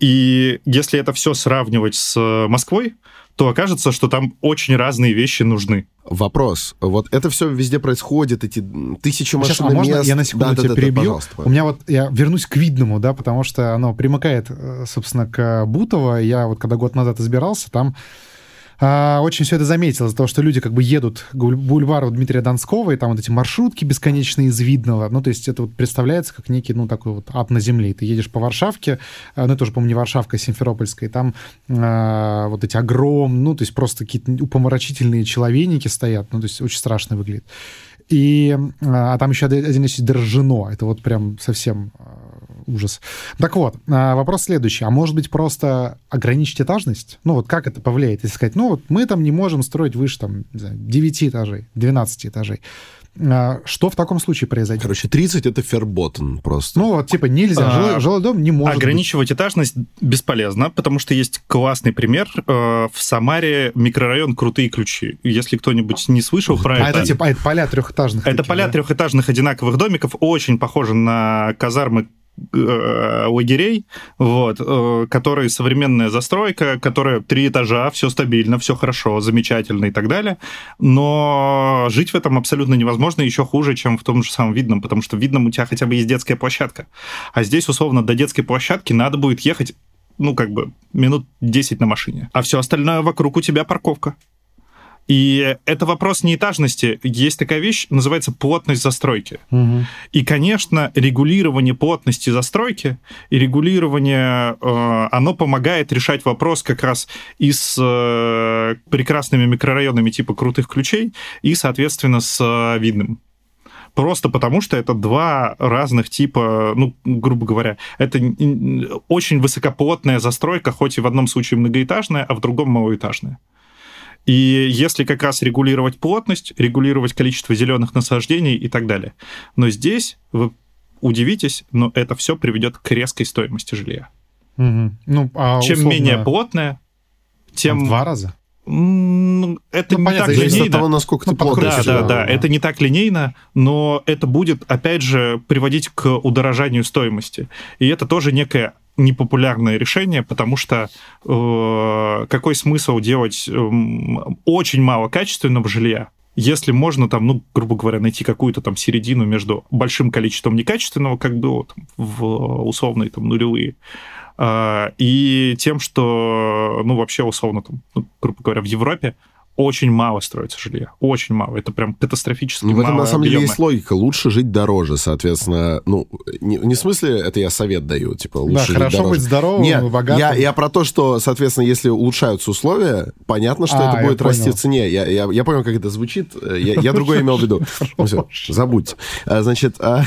И если это все сравнивать с э, Москвой, то окажется, что там очень разные вещи нужны. Вопрос. Вот это все везде происходит, эти тысячи машин Сейчас, а можно мест. я на секунду да, тебя да, перебью? Да, У меня вот, я вернусь к Видному, да, потому что оно примыкает, э, собственно, к Бутово. Я вот когда год назад избирался, там а, очень все это заметил из-за того, что люди как бы едут к бульвару Дмитрия Донского, и там вот эти маршрутки бесконечные из Видного. Ну, то есть это вот представляется как некий, ну, такой вот ад на земле. Ты едешь по Варшавке, а, ну, это тоже, по-моему, не Варшавка, а Симферопольская, и там а, вот эти огромные, ну, то есть просто какие-то упомрачительные человеники стоят, ну, то есть очень страшно выглядит. И, а там еще один есть Дорожено. Это вот прям совсем ужас. Так вот, а, вопрос следующий. А может быть просто ограничить этажность? Ну вот как это повлияет? Если сказать, ну вот мы там не можем строить выше там, не знаю, 9 этажей, 12 этажей. А, что в таком случае произойдет? Короче, 30 это ферботен просто. Ну, вот, типа, нельзя. А, жилой, жилой дом не может Ограничивать быть. этажность бесполезно, потому что есть классный пример. Э, в Самаре микрорайон «Крутые ключи». Если кто-нибудь не слышал про а это... это типа это поля трехэтажных. Это таких, поля да? трехэтажных одинаковых домиков, очень похожи на казармы лагерей, вот, э, которые современная застройка, которая три этажа, все стабильно, все хорошо, замечательно и так далее, но жить в этом абсолютно невозможно, еще хуже, чем в том же самом Видном, потому что в Видном у тебя хотя бы есть детская площадка, а здесь, условно, до детской площадки надо будет ехать ну, как бы, минут 10 на машине. А все остальное вокруг у тебя парковка. И это вопрос не этажности. Есть такая вещь, называется плотность застройки. Угу. И, конечно, регулирование плотности застройки и регулирование, э, оно помогает решать вопрос как раз и с э, прекрасными микрорайонами типа крутых ключей, и, соответственно, с э, видным. Просто потому, что это два разных типа, ну, грубо говоря, это очень высокоплотная застройка, хоть и в одном случае многоэтажная, а в другом малоэтажная. И если как раз регулировать плотность, регулировать количество зеленых насаждений и так далее. Но здесь вы удивитесь, но это все приведет к резкой стоимости жилья. Угу. Ну, а Чем условно... менее плотное, тем... В два раза? Это Ну, не понятно, так зависит от линейно. того, насколько Ну, ты плотно Да, себя- да, да, это не так линейно, но это будет, опять же, приводить к удорожанию стоимости. И это тоже некое непопулярное решение, потому что э, какой смысл делать эм, очень мало качественного жилья, если можно там, ну, грубо говоря, найти какую-то там середину между большим количеством некачественного, как было там, в условные там нулевые, а, и тем, что, ну, вообще, условно, там, ну, грубо говоря, в Европе очень мало строится жилья. Очень мало. Это прям катастрофически Ну, в этом мало на самом деле объемы. есть логика. Лучше жить дороже, соответственно. Ну, не, не в смысле, это я совет даю, типа, лучше Да, жить хорошо дороже. быть здоровым, Нет, богатым. я, я про то, что, соответственно, если улучшаются условия, понятно, что А, это будет расти понял. в цене. Я, я, я понял, как это звучит. Я, я другое имел в виду. Ну, всё, забудьте. А, Значит, а,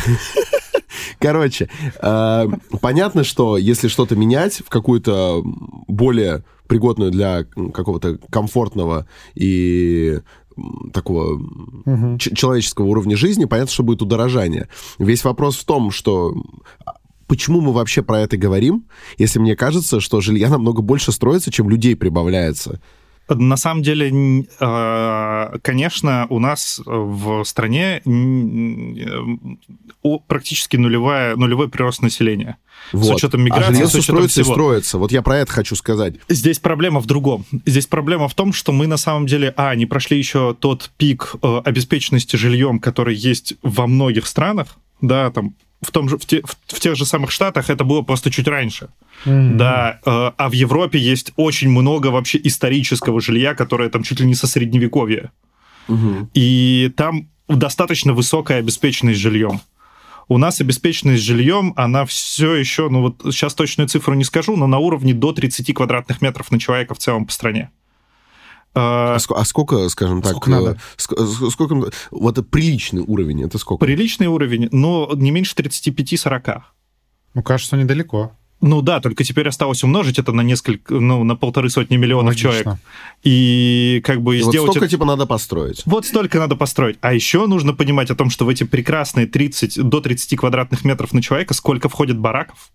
короче, а, понятно, что если что-то менять в какую-то более пригодную для какого-то комфортного и такого ч- человеческого уровня жизни, понятно, что будет удорожание. Весь вопрос в том, что а, почему мы вообще про это говорим, если мне кажется, что жилья намного больше строится, чем людей прибавляется. На самом деле, э, конечно, у нас в стране э, практически нулевая, нулевой прирост населения. Вот. С учетом миграции, а с учетом строится и всего. строится. Вот я про это хочу сказать. Здесь проблема в другом. Здесь проблема в том, что мы на самом деле, а, не прошли еще тот пик э, обеспеченности жильем, который есть во многих странах, да, там в, том же, в, те- в- в тех же самых Штатах это было просто чуть раньше. Мгм. Да, э, а в Европе есть очень много вообще исторического жилья, которое там чуть ли не со средневековья. И там достаточно высокая обеспеченность жильем. У нас обеспеченность жильем, она все еще, ну вот сейчас точную цифру не скажу, но на уровне до 30 квадратных метров на человека в целом по стране. А, ск- а сколько, скажем так, Сколько надо? э, ск- э, сколько, вот это приличный уровень, это сколько? Приличный уровень, но не меньше 35-40. Ну, кажется, недалеко. Ну да, только теперь осталось умножить это на несколько, ну, на полторы сотни миллионов Логично. человек. И как бы И вот сделать столько, это- типа, надо построить. Вот столько надо построить. А еще нужно понимать о том, что в эти прекрасные 30, до 30 квадратных метров на человека сколько входит бараков,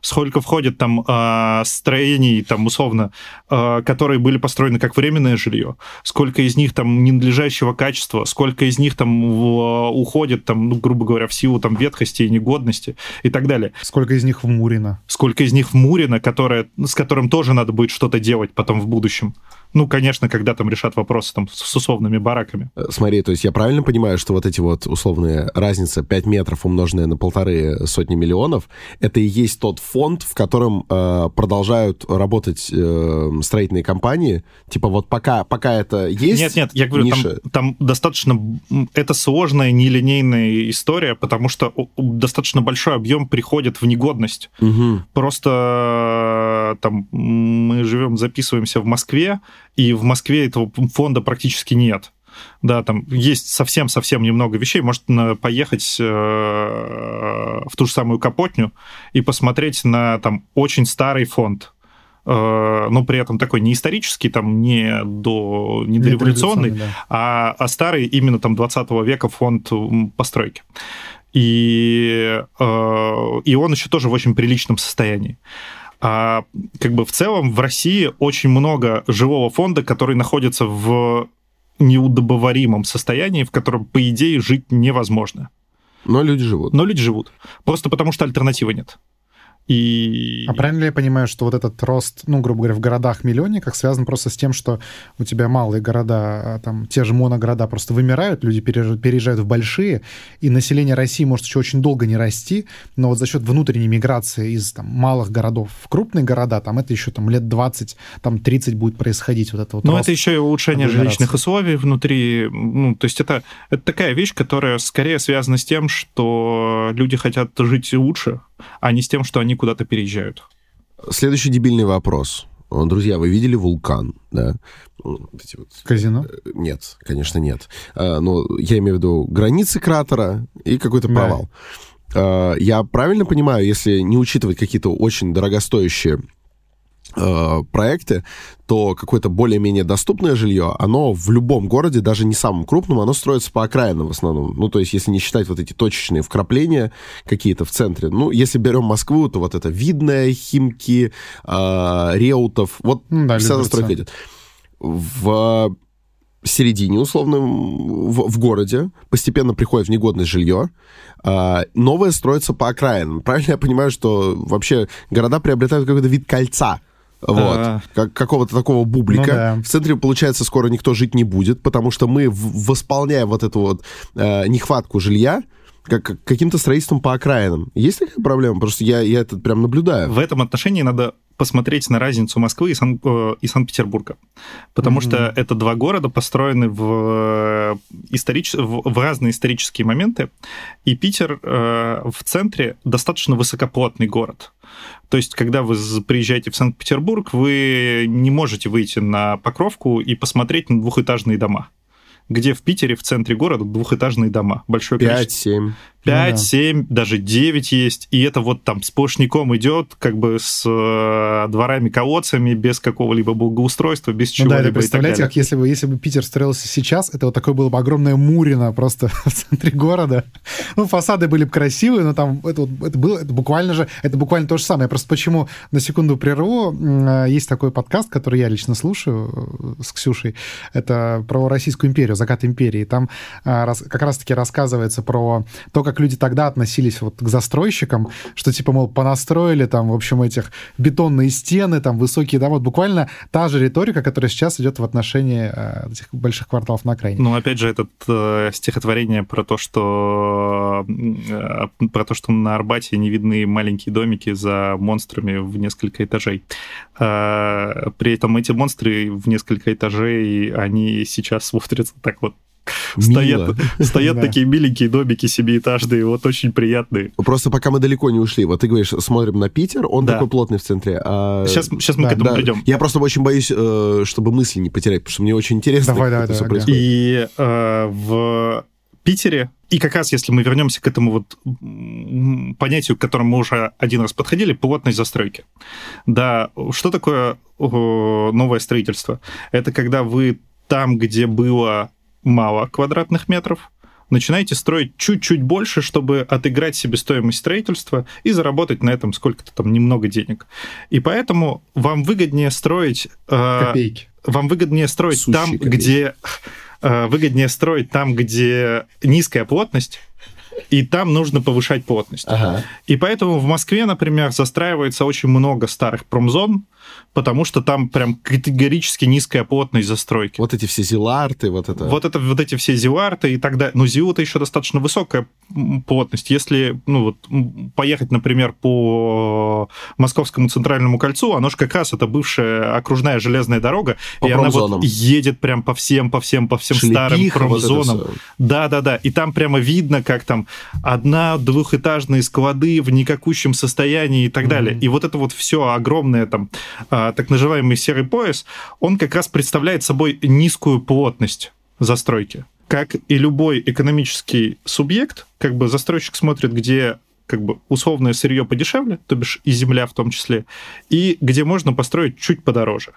сколько входит там э, строений, там условно, э, которые были построены как временное жилье, сколько из них там ненадлежащего качества, сколько из них там в- уходит, там, ну, грубо говоря, в силу там ветхости и негодности и так далее. Сколько из них в Мурино? Сколько из них в Мурино, которое, с которым тоже надо будет что-то делать потом в будущем. Ну, конечно, когда там решат вопросы там с условными бараками. Э, Смотри, то есть я правильно понимаю, что вот эти вот условные разница 5 метров умноженная на полторы сотни миллионов, это и есть тот фонд, в котором э, продолжают работать э, строительные компании? Типа вот пока, пока это есть Нет, нет, я говорю, там, ниша? там достаточно... м, Это сложная, нелинейная история, потому что достаточно большой объем приходит в негодность. Мгм. Просто э, там мы живем, записываемся в Москве, и в Москве этого фонда практически нет. Да, там есть совсем-совсем немного вещей. Может поехать э, в ту же самую Капотню и посмотреть на там очень старый фонд. Э, но при этом такой не исторический, там не до не дореволюционный, да. а, а старый именно там 20 века фонд постройки. И, э, и он еще тоже в очень приличном состоянии. А как бы в целом в России очень много жилого фонда, который находится в неудобоваримом состоянии, в котором, по идее, жить невозможно. Но люди живут. Но люди живут. Просто потому, что альтернативы нет. И... А правильно ли я понимаю, что вот этот рост, ну, грубо говоря, в городах-миллионниках связан просто с тем, что у тебя малые города, а там те же моногорода просто вымирают, люди переезжают, в большие, и население России может еще очень долго не расти, но вот за счет внутренней миграции из там, малых городов в крупные города, там это еще там лет 20, там 30 будет происходить вот это вот Но это еще и улучшение жилищных условий внутри. Ну, то есть это, это такая вещь, которая скорее связана с тем, что люди хотят жить лучше, а не с тем, что они куда-то переезжают. Следующий дебильный вопрос. Друзья, вы видели вулкан, да? Вот эти вот Казино? Нет, конечно, нет. А, Но я имею в виду границы кратера и какой-то Да. провал. А, Я правильно понимаю, если не учитывать какие-то очень дорогостоящие а, проекты, то какое-то более-менее доступное жилье, оно в любом городе, даже не самом крупном, оно строится по окраинам в основном. Ну, то есть, если не считать вот эти точечные вкрапления какие-то в центре. Ну, если берем Москву, то вот это Видное, Химки, а, Реутов, вот Ну да, вся застройка идет. в середине, условно, в, в городе, постепенно приходит в негодность жилье, а, новое строится по окраинам. Правильно я понимаю, что вообще города приобретают какой-то вид кольца, вот, как, какого-то такого бублика. Ну да. В центре, получается, скоро никто жить не будет, потому что мы в- восполняем вот эту вот э, нехватку жилья как, как- каким-то строительством по окраинам. Есть такая проблема? Просто я, я это прям наблюдаю. В этом отношении надо посмотреть на разницу Москвы и, Сан- э, и Санкт-Петербурга. Потому что это два города, построены в, историч... в, в разные исторические моменты. И Питер э, в центре достаточно высокоплотный город. То есть, когда вы приезжаете в Санкт-Петербург, вы не можете выйти на Покровку и посмотреть на двухэтажные дома. Где в Питере, в центре города, двухэтажные дома. Большое количество. 5-7. 5, да. 7, даже 9 есть, и это вот там сплошняком идет, как бы с э, дворами-колодцами, без какого-либо благоустройства, без Ну да, чего-либо так представляете, как если бы, если бы Питер строился сейчас, это вот такое было бы огромное Мурино просто в центре города. Ну, фасады были бы красивые, но там это, вот- это было, это буквально же, это буквально то же самое. Я просто почему на секунду прерву. Э, Есть такой подкаст, который я лично слушаю э, с Ксюшей. Это про Российскую империю, закат империи. Там рас- как раз-таки рассказывается про то, как люди тогда относились вот к застройщикам, что типа, мол, понастроили там, в общем, этих бетонные стены, там высокие дома. Вот буквально та же риторика, которая сейчас идет в отношении э, этих больших кварталов на окраине. Ну, опять же, это э, стихотворение про то, что э, про то, что на Арбате не видны маленькие домики за монстрами в несколько этажей. Э, При этом эти монстры в несколько этажей, они сейчас смотрятся так вот. Мило. Стоят, стоят Да. такие миленькие домики семиэтажные, вот очень приятные. Просто пока мы далеко не ушли. Вот ты говоришь, смотрим на Питер, он Да. такой плотный в центре. а- Сейчас, сейчас мы да, к этому Да, придем. Я просто очень боюсь, э, чтобы мысли не потерять, потому что мне очень интересно, Давай, как давай, это всё давай, происходит. И э, в Питере, и как раз если мы вернемся к этому вот понятию, к которому мы уже один раз подходили, плотность застройки. Да, что такое новое строительство? Это когда вы там, где было мало квадратных метров, начинаете строить чуть-чуть больше, чтобы отыграть себестоимость строительства и заработать на этом сколько-то там немного денег. И поэтому вам выгоднее строить... э, Копейки. вам выгоднее строить Сущие там, копейки. где э, выгоднее строить там, где низкая плотность, и там нужно повышать плотность. Ага. И поэтому в Москве, например, застраивается очень много старых промзон, потому что там прям категорически низкая плотность застройки. Вот эти все зиларты, вот это. Вот это вот эти все зиуарты и так далее. Но зиу это еще достаточно высокая плотность. Если ну вот поехать, например, по Московскому центральному кольцу, оно же как раз это бывшая окружная железная дорога, По и она вот едет прям по всем, по всем, по всем старым вот это промзонам. Да, да, да. И там прямо видно, как там одна двухэтажные склады в никакущем состоянии и так далее. И вот это вот все огромное там так называемый серый пояс, он как раз представляет собой низкую плотность застройки. Как и любой экономический субъект, как бы застройщик смотрит, где как бы условное сырье подешевле, то бишь и земля в том числе, и где можно построить чуть подороже.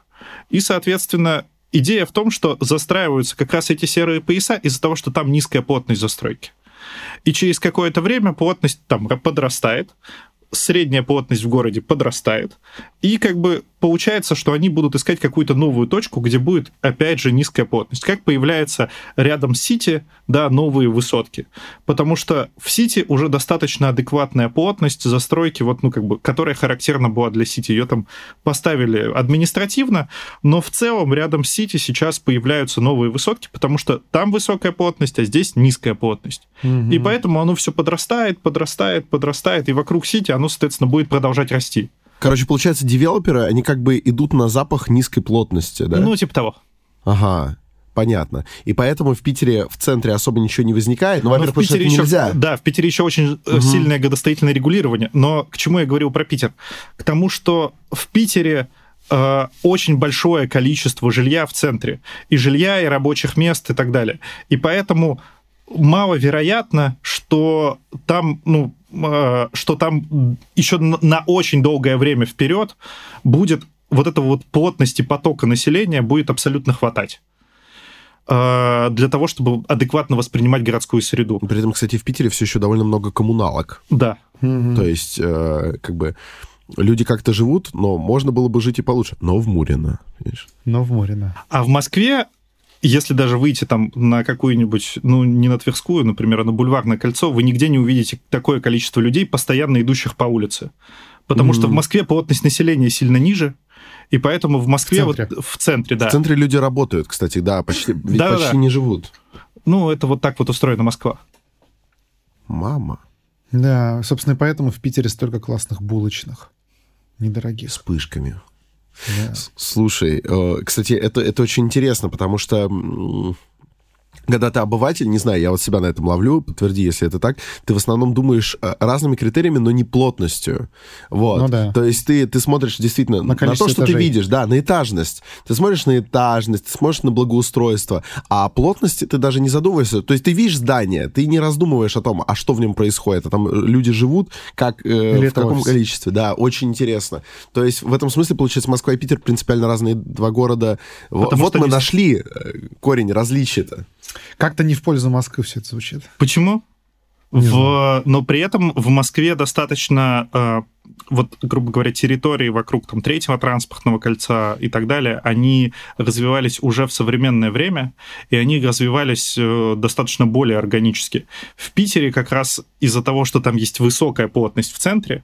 И, соответственно, идея в том, что застраиваются как раз эти серые пояса из-за того, что там низкая плотность застройки. И через какое-то время плотность там подрастает, средняя плотность в городе подрастает, и как бы получается, что они будут искать какую-то новую точку, где будет, опять же, низкая плотность. Как появляется рядом с Сити, да, новые высотки. Потому что в Сити уже достаточно адекватная плотность застройки, вот, ну, как бы, которая характерна была для Сити. Ее там поставили административно, но в целом рядом с Сити сейчас появляются новые высотки, потому что там высокая плотность, а здесь низкая плотность. И поэтому оно все подрастает, подрастает, подрастает, и вокруг Сити оно, соответственно, будет продолжать расти. Короче, получается, девелоперы, они как бы идут на запах низкой плотности, да? Ну, типа того. Ага, понятно. И поэтому в Питере в центре особо ничего не возникает. Ну, во-первых, в потому что Питере это еще, нельзя. Да, в Питере еще очень э, сильное градостроительное регулирование. Но к чему я говорил про Питер? К тому, что в Питере э, очень большое количество жилья в центре. И жилья, и рабочих мест, и так далее. И поэтому маловероятно, что там, ну, э, что там еще на, очень долгое время вперед будет вот этого вот плотности потока населения будет абсолютно хватать э, для того, чтобы адекватно воспринимать городскую среду. При этом, кстати, в Питере все еще довольно много коммуналок. Да. Мгм. То есть, э, как бы, люди как-то живут, но можно было бы жить и получше. Но в Мурино, видишь? Но в Мурино. А в Москве если даже выйти там на какую-нибудь, ну, не на Тверскую, например, а на Бульварное кольцо, вы нигде не увидите такое количество людей, постоянно идущих по улице. Потому mm-hmm. что в Москве плотность населения сильно ниже, и поэтому в Москве в центре, вот, в центре да. В центре люди работают, кстати, да, почти, ведь да, почти да. не живут. Ну, это вот так вот устроена Москва. Мама. Да, собственно, поэтому в Питере столько классных булочных. Недорогих. С пышками. Да. Слушай, э, кстати, это, это очень интересно, потому что когда ты обыватель, не знаю, я вот себя на этом ловлю, подтверди, если это так, ты в основном думаешь э, разными критериями, но не плотностью. Вот. Ну, да. То есть ты, ты смотришь действительно на, на то, что этажей. ты видишь, да, на этажность. Ты смотришь на этажность, ты смотришь на благоустройство, а о плотности ты даже не задумываешься. То есть ты видишь здание, ты не раздумываешь о том, а что в нем происходит, а там люди живут, как, э, в каком офис. количестве. Да, очень интересно. То есть в этом смысле, получается, Москва и Питер принципиально разные два города. Потому вот мы здесь... нашли э, корень различия-то. Как-то не в пользу Москвы все это звучит. Почему? В, но при этом в Москве достаточно, э, вот, грубо говоря, территории вокруг там, третьего транспортного кольца и так далее, они развивались уже в современное время, и они развивались э, достаточно более органически. В Питере как раз из-за того, что там есть высокая плотность в центре,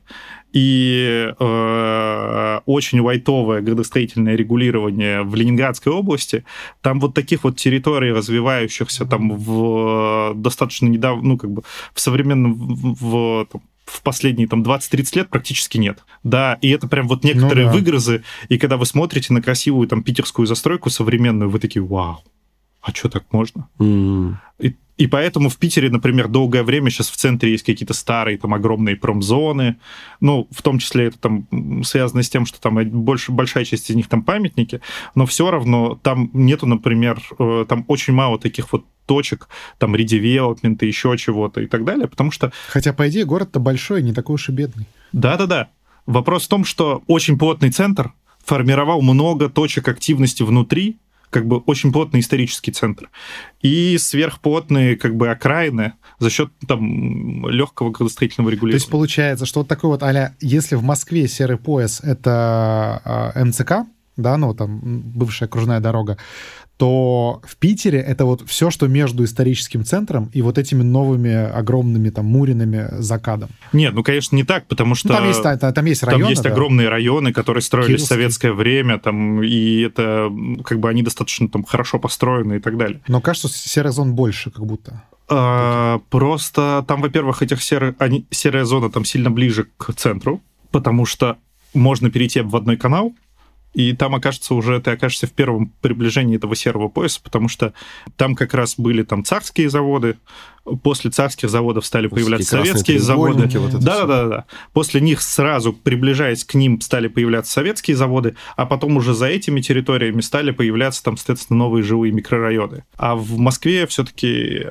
и э, очень вайтовое градостроительное регулирование в Ленинградской области, там вот таких вот территорий, развивающихся там в достаточно недавно, ну, как бы в современном, в, в, в последние там 20-30 лет практически нет. Да, и это прям вот некоторые ну, да. выгрызы, и когда вы смотрите на красивую там питерскую застройку современную, вы такие, вау, а что так можно? Mm. И и поэтому в Питере, например, долгое время сейчас в центре есть какие-то старые там огромные промзоны. Ну, в том числе это там связано с тем, что там больше, большая часть из них там памятники, но все равно там нету, например, э, там очень мало таких вот точек, там редевелопмента, еще чего-то и так далее, потому что... Хотя, по идее, город-то большой, не такой уж и бедный. Да-да-да. Вопрос в том, что очень плотный центр формировал много точек активности внутри, как бы очень плотный исторический центр. И сверхплотные как бы окраины за счет там легкого градостроительного регулирования. То есть получается, что вот такой вот а если в Москве серый пояс — это э, МЦК, да, ну там бывшая кружная дорога, то в Питере это вот все, что между историческим центром и вот этими новыми огромными там Муринами закадом. Нет, ну, конечно, не так, потому что... Ну, там, есть, там, там есть районы, Там есть да? огромные районы, которые строились Кировский. в советское время, там, и это, как бы, они достаточно там хорошо построены и так далее. Но кажется, серых зон больше, как будто. А, просто там, во-первых, этих серых, они, серая зона там сильно ближе к центру, потому что можно перейти в одной канал, и там окажется уже, ты окажешься в первом приближении этого серого пояса, потому что там как раз были там царские заводы, после царских заводов стали появляться советские заводы. Вот да, да, да, да. После них сразу, приближаясь к ним, стали появляться советские заводы, а потом уже за этими территориями стали появляться там, соответственно, новые живые микрорайоны. А в Москве все-таки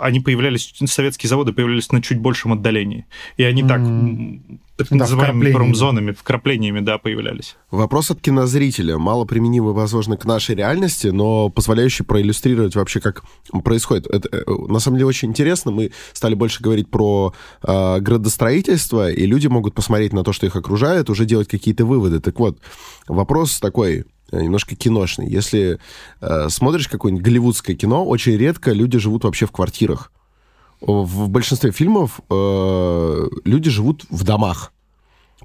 они появлялись, советские заводы появлялись на чуть большем отдалении. И они mm. Так да, называемыми промзонами, вкраплениями, да, появлялись. Вопрос от кинозрителя, мало применимый, возможно, к нашей реальности, но позволяющий проиллюстрировать вообще, как происходит. Это, э, на самом деле, очень интересно. Мы стали больше говорить про э, градостроительство, и люди могут посмотреть на то, что их окружает, уже делать какие-то выводы. Так вот, вопрос такой, э, немножко киношный. Если э, смотришь какое-нибудь голливудское кино, очень редко люди живут вообще в квартирах в большинстве фильмов э, люди живут в домах.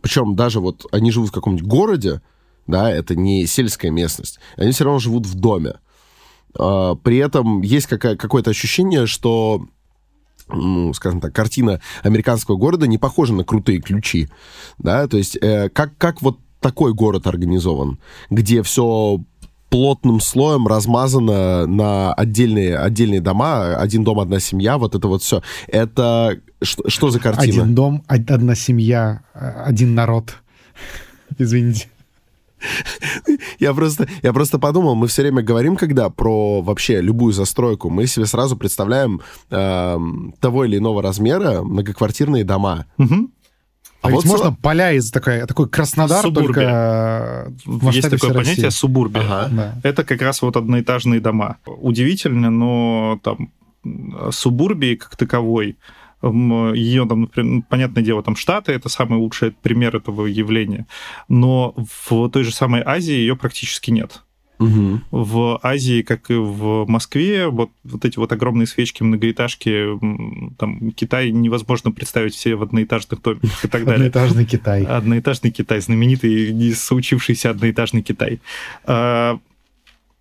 Причем даже вот они живут в каком-нибудь городе, да, это не сельская местность, они все равно живут в доме. Э, при этом есть какая- какое-то ощущение, что ну, скажем так, картина американского города не похожа на крутые ключи, да, то есть э, как, как вот такой город организован, где все плотным слоем размазано на отдельные, отдельные дома, один дом, одна семья, вот это вот все. Это что, что за картина? Один дом, одна семья, один народ. Извините. Я просто, я просто подумал, мы все время говорим, когда про вообще любую застройку, мы себе сразу представляем э, того или иного размера многоквартирные дома. Угу. А, а вот ведь можно поля из такой, такой Краснодар, субурбия. только в Есть такое понятие России. субурбия. Ага. Да. Это как раз вот одноэтажные дома. Удивительно, но там субурбии как таковой Ее там, например, понятное дело, там Штаты это самый лучший пример этого явления, но в той же самой Азии ее практически нет. Угу. В Азии, как и в Москве, вот, вот эти вот огромные свечки, многоэтажки, там Китай невозможно представить все в одноэтажных домиках и так далее. Одноэтажный Китай. Одноэтажный Китай, знаменитый, не соучившийся одноэтажный Китай. А,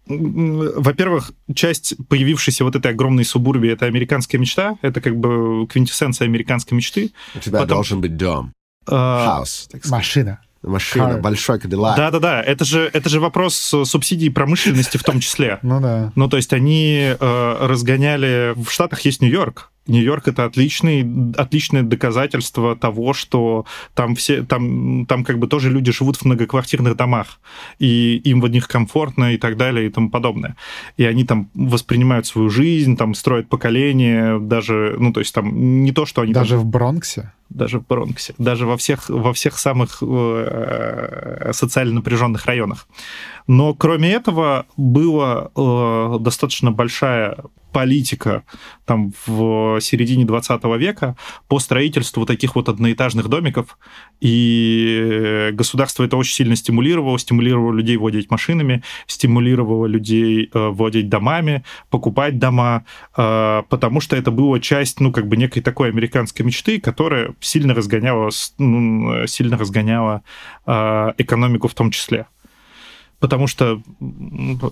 во-первых, часть появившейся вот этой огромной субурбии — это американская мечта, это как бы квинтэссенция американской мечты. У тебя Потом... должен быть дом, а... сказать. Машина. Машина, Car. большой Кадиллак. Да-да-да, это же, это же вопрос субсидий промышленности в том числе. Ну да. Ну, то есть они э, разгоняли... В Штатах есть Нью-Йорк, Нью-Йорк это отличный, отличное доказательство того, что там все, там, там как бы тоже люди живут в многоквартирных домах, и им в них комфортно и так далее и тому подобное. И они там воспринимают свою жизнь, там строят поколение, даже, ну то есть там не то, что они... Даже там, в Бронксе? Даже в Бронксе, даже во всех, во всех самых э, социально напряженных районах. Но кроме этого была э, достаточно большая политика там в середине 20 века по строительству таких вот одноэтажных домиков, и государство это очень сильно стимулировало, стимулировало людей владеть машинами, стимулировало людей э, владеть домами, покупать дома, э, потому что это была часть, ну, как бы некой такой американской мечты, которая сильно разгоняла, ну, сильно разгоняла э, экономику в том числе потому что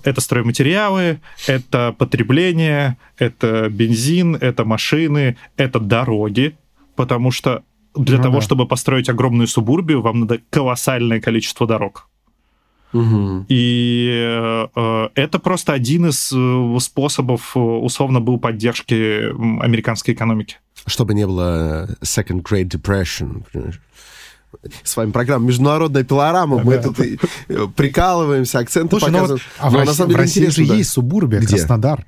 это стройматериалы, это потребление, это бензин, это машины, это дороги, потому что для ну, того, да. чтобы построить огромную субурбию, вам надо колоссальное количество дорог. Угу. И э, это просто один из э, способов, э, условно, был поддержки американской экономики. Чтобы не было Second Great Depression с вами программа «Международная пилорама». Мы тут прикалываемся, акценты Слушай, ну показываем. а в, России, в России же есть субурбия, Где? Краснодар.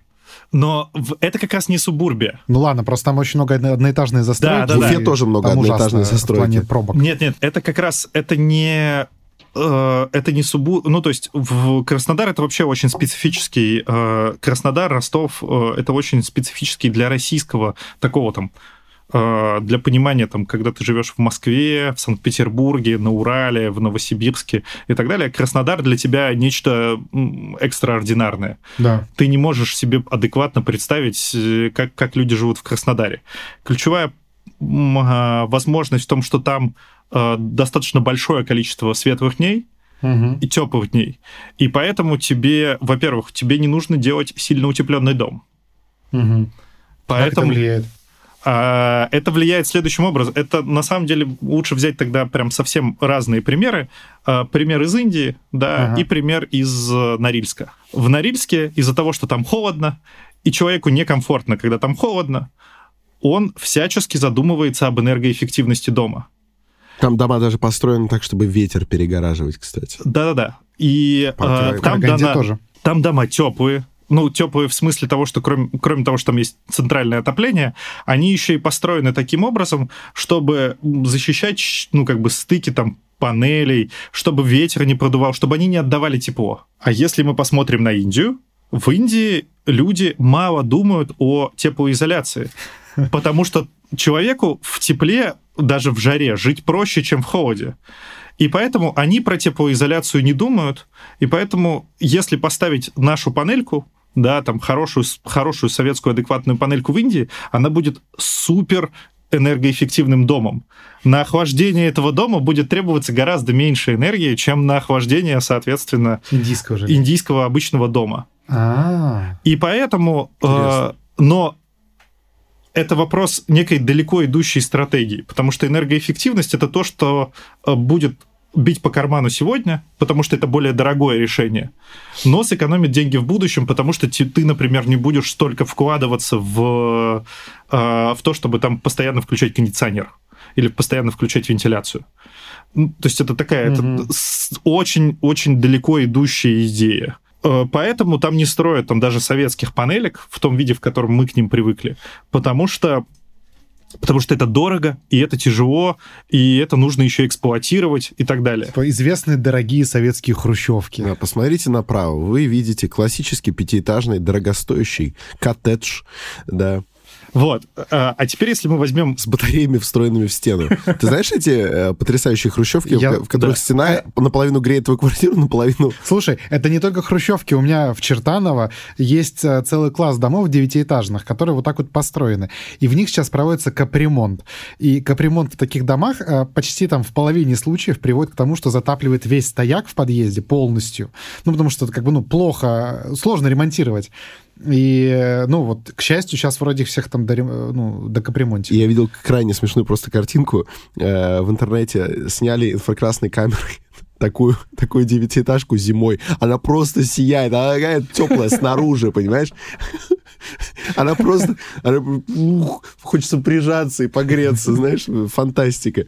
Но это как раз не субурбия. Ну ладно, просто там очень много одноэтажной застройки. Да, да, в Уфе тоже много одноэтажной застройки. пробок. Нет, нет, это как раз, это не э, это не субу... Ну, то есть в Краснодар это вообще очень специфический... Э, Краснодар, Ростов, э, это очень специфический для российского такого там для понимания, там, когда ты живешь в Москве, в Санкт-Петербурге, на Урале, в Новосибирске и так далее, Краснодар для тебя нечто экстраординарное. Да. Ты не можешь себе адекватно представить, э, как, как люди живут в Краснодаре. Ключевая а, возможность в том, что там а, достаточно большое количество светлых дней, угу. и теплых дней. И поэтому тебе, во-первых, тебе не нужно делать сильно утепленный дом. Угу. Поэтому... Как это влияет? А, это влияет следующим образом. Это на самом деле лучше взять тогда прям совсем разные примеры. А, пример из Индии, да, ага. и пример из э, Норильска. В Норильске из-за того, что там холодно, и человеку некомфортно, когда там холодно, он всячески задумывается об энергоэффективности дома. Там дома даже построены так, чтобы ветер перегораживать, кстати. Да-да-да. И э, там, дома, тоже. там дома теплые, ну, теплые в смысле того, что кроме, кроме того, что там есть центральное отопление, они еще и построены таким образом, чтобы защищать, ну, как бы стыки там панелей, чтобы ветер не продувал, чтобы они не отдавали тепло. А если мы посмотрим на Индию, в Индии люди мало думают о теплоизоляции, потому что человеку в тепле, даже в жаре, жить проще, чем в холоде. И поэтому они про теплоизоляцию не думают, и поэтому, если поставить нашу панельку, да, там хорошую, хорошую советскую адекватную панельку в Индии, она будет супер энергоэффективным домом. На охлаждение этого дома будет требоваться гораздо меньше энергии, чем на охлаждение, соответственно, индийского, же. индийского обычного дома. А-а-а. И поэтому, э, но это вопрос некой далеко идущей стратегии, потому что энергоэффективность это то, что э, будет бить по карману сегодня, потому что это более дорогое решение, но сэкономит деньги в будущем, потому что ты, например, не будешь столько вкладываться в, э, в то, чтобы там постоянно включать кондиционер или постоянно включать вентиляцию. Ну, то есть это такая очень-очень далеко идущая идея. Э, поэтому там не строят там даже советских панелек в том виде, в котором мы к ним привыкли, потому что потому что это дорого, и это тяжело, и это нужно еще эксплуатировать и так далее. Типа известные дорогие советские хрущевки. Да, посмотрите направо. Вы видите классический пятиэтажный дорогостоящий коттедж, да, Вот. А а теперь, если мы возьмем... С батареями, встроенными в стену. Ты знаешь эти э, потрясающие хрущевки, в, которых стена наполовину греет твою квартиру, наполовину... Слушай, это не только хрущевки. У меня в Чертаново есть э, целый класс домов девятиэтажных, которые вот так вот построены. И в них сейчас проводится капремонт. И капремонт в таких домах э, почти там в половине случаев приводит к тому, что затапливает весь стояк в подъезде полностью. Ну, потому что это как бы, ну, плохо, сложно ремонтировать. И, э, ну, вот, к счастью, сейчас вроде всех там до, рем- ну, до капремонте. Я видел крайне смешную просто картинку. Э, в интернете сняли инфракрасной камерой такую, такую девятиэтажку зимой. Она просто сияет, она такая теплая снаружи, понимаешь? Она просто... она, ух, хочется прижаться и погреться, знаешь, фантастика.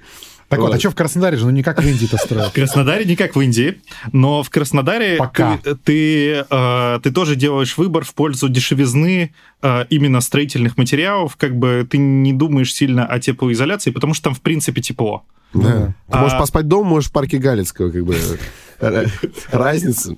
Так вот, Вот. а что в Краснодаре же? Ну, не как в Индии-то строят. В Краснодаре не как в Индии, но в Краснодаре Пока. ты, ты, э, ты тоже делаешь выбор в пользу дешевизны э, именно строительных материалов, как бы ты не думаешь сильно о теплоизоляции, потому что там в принципе тепло. Да. Ты можешь А- поспать дома, можешь в парке Галицкого, как бы. Ра- Разница.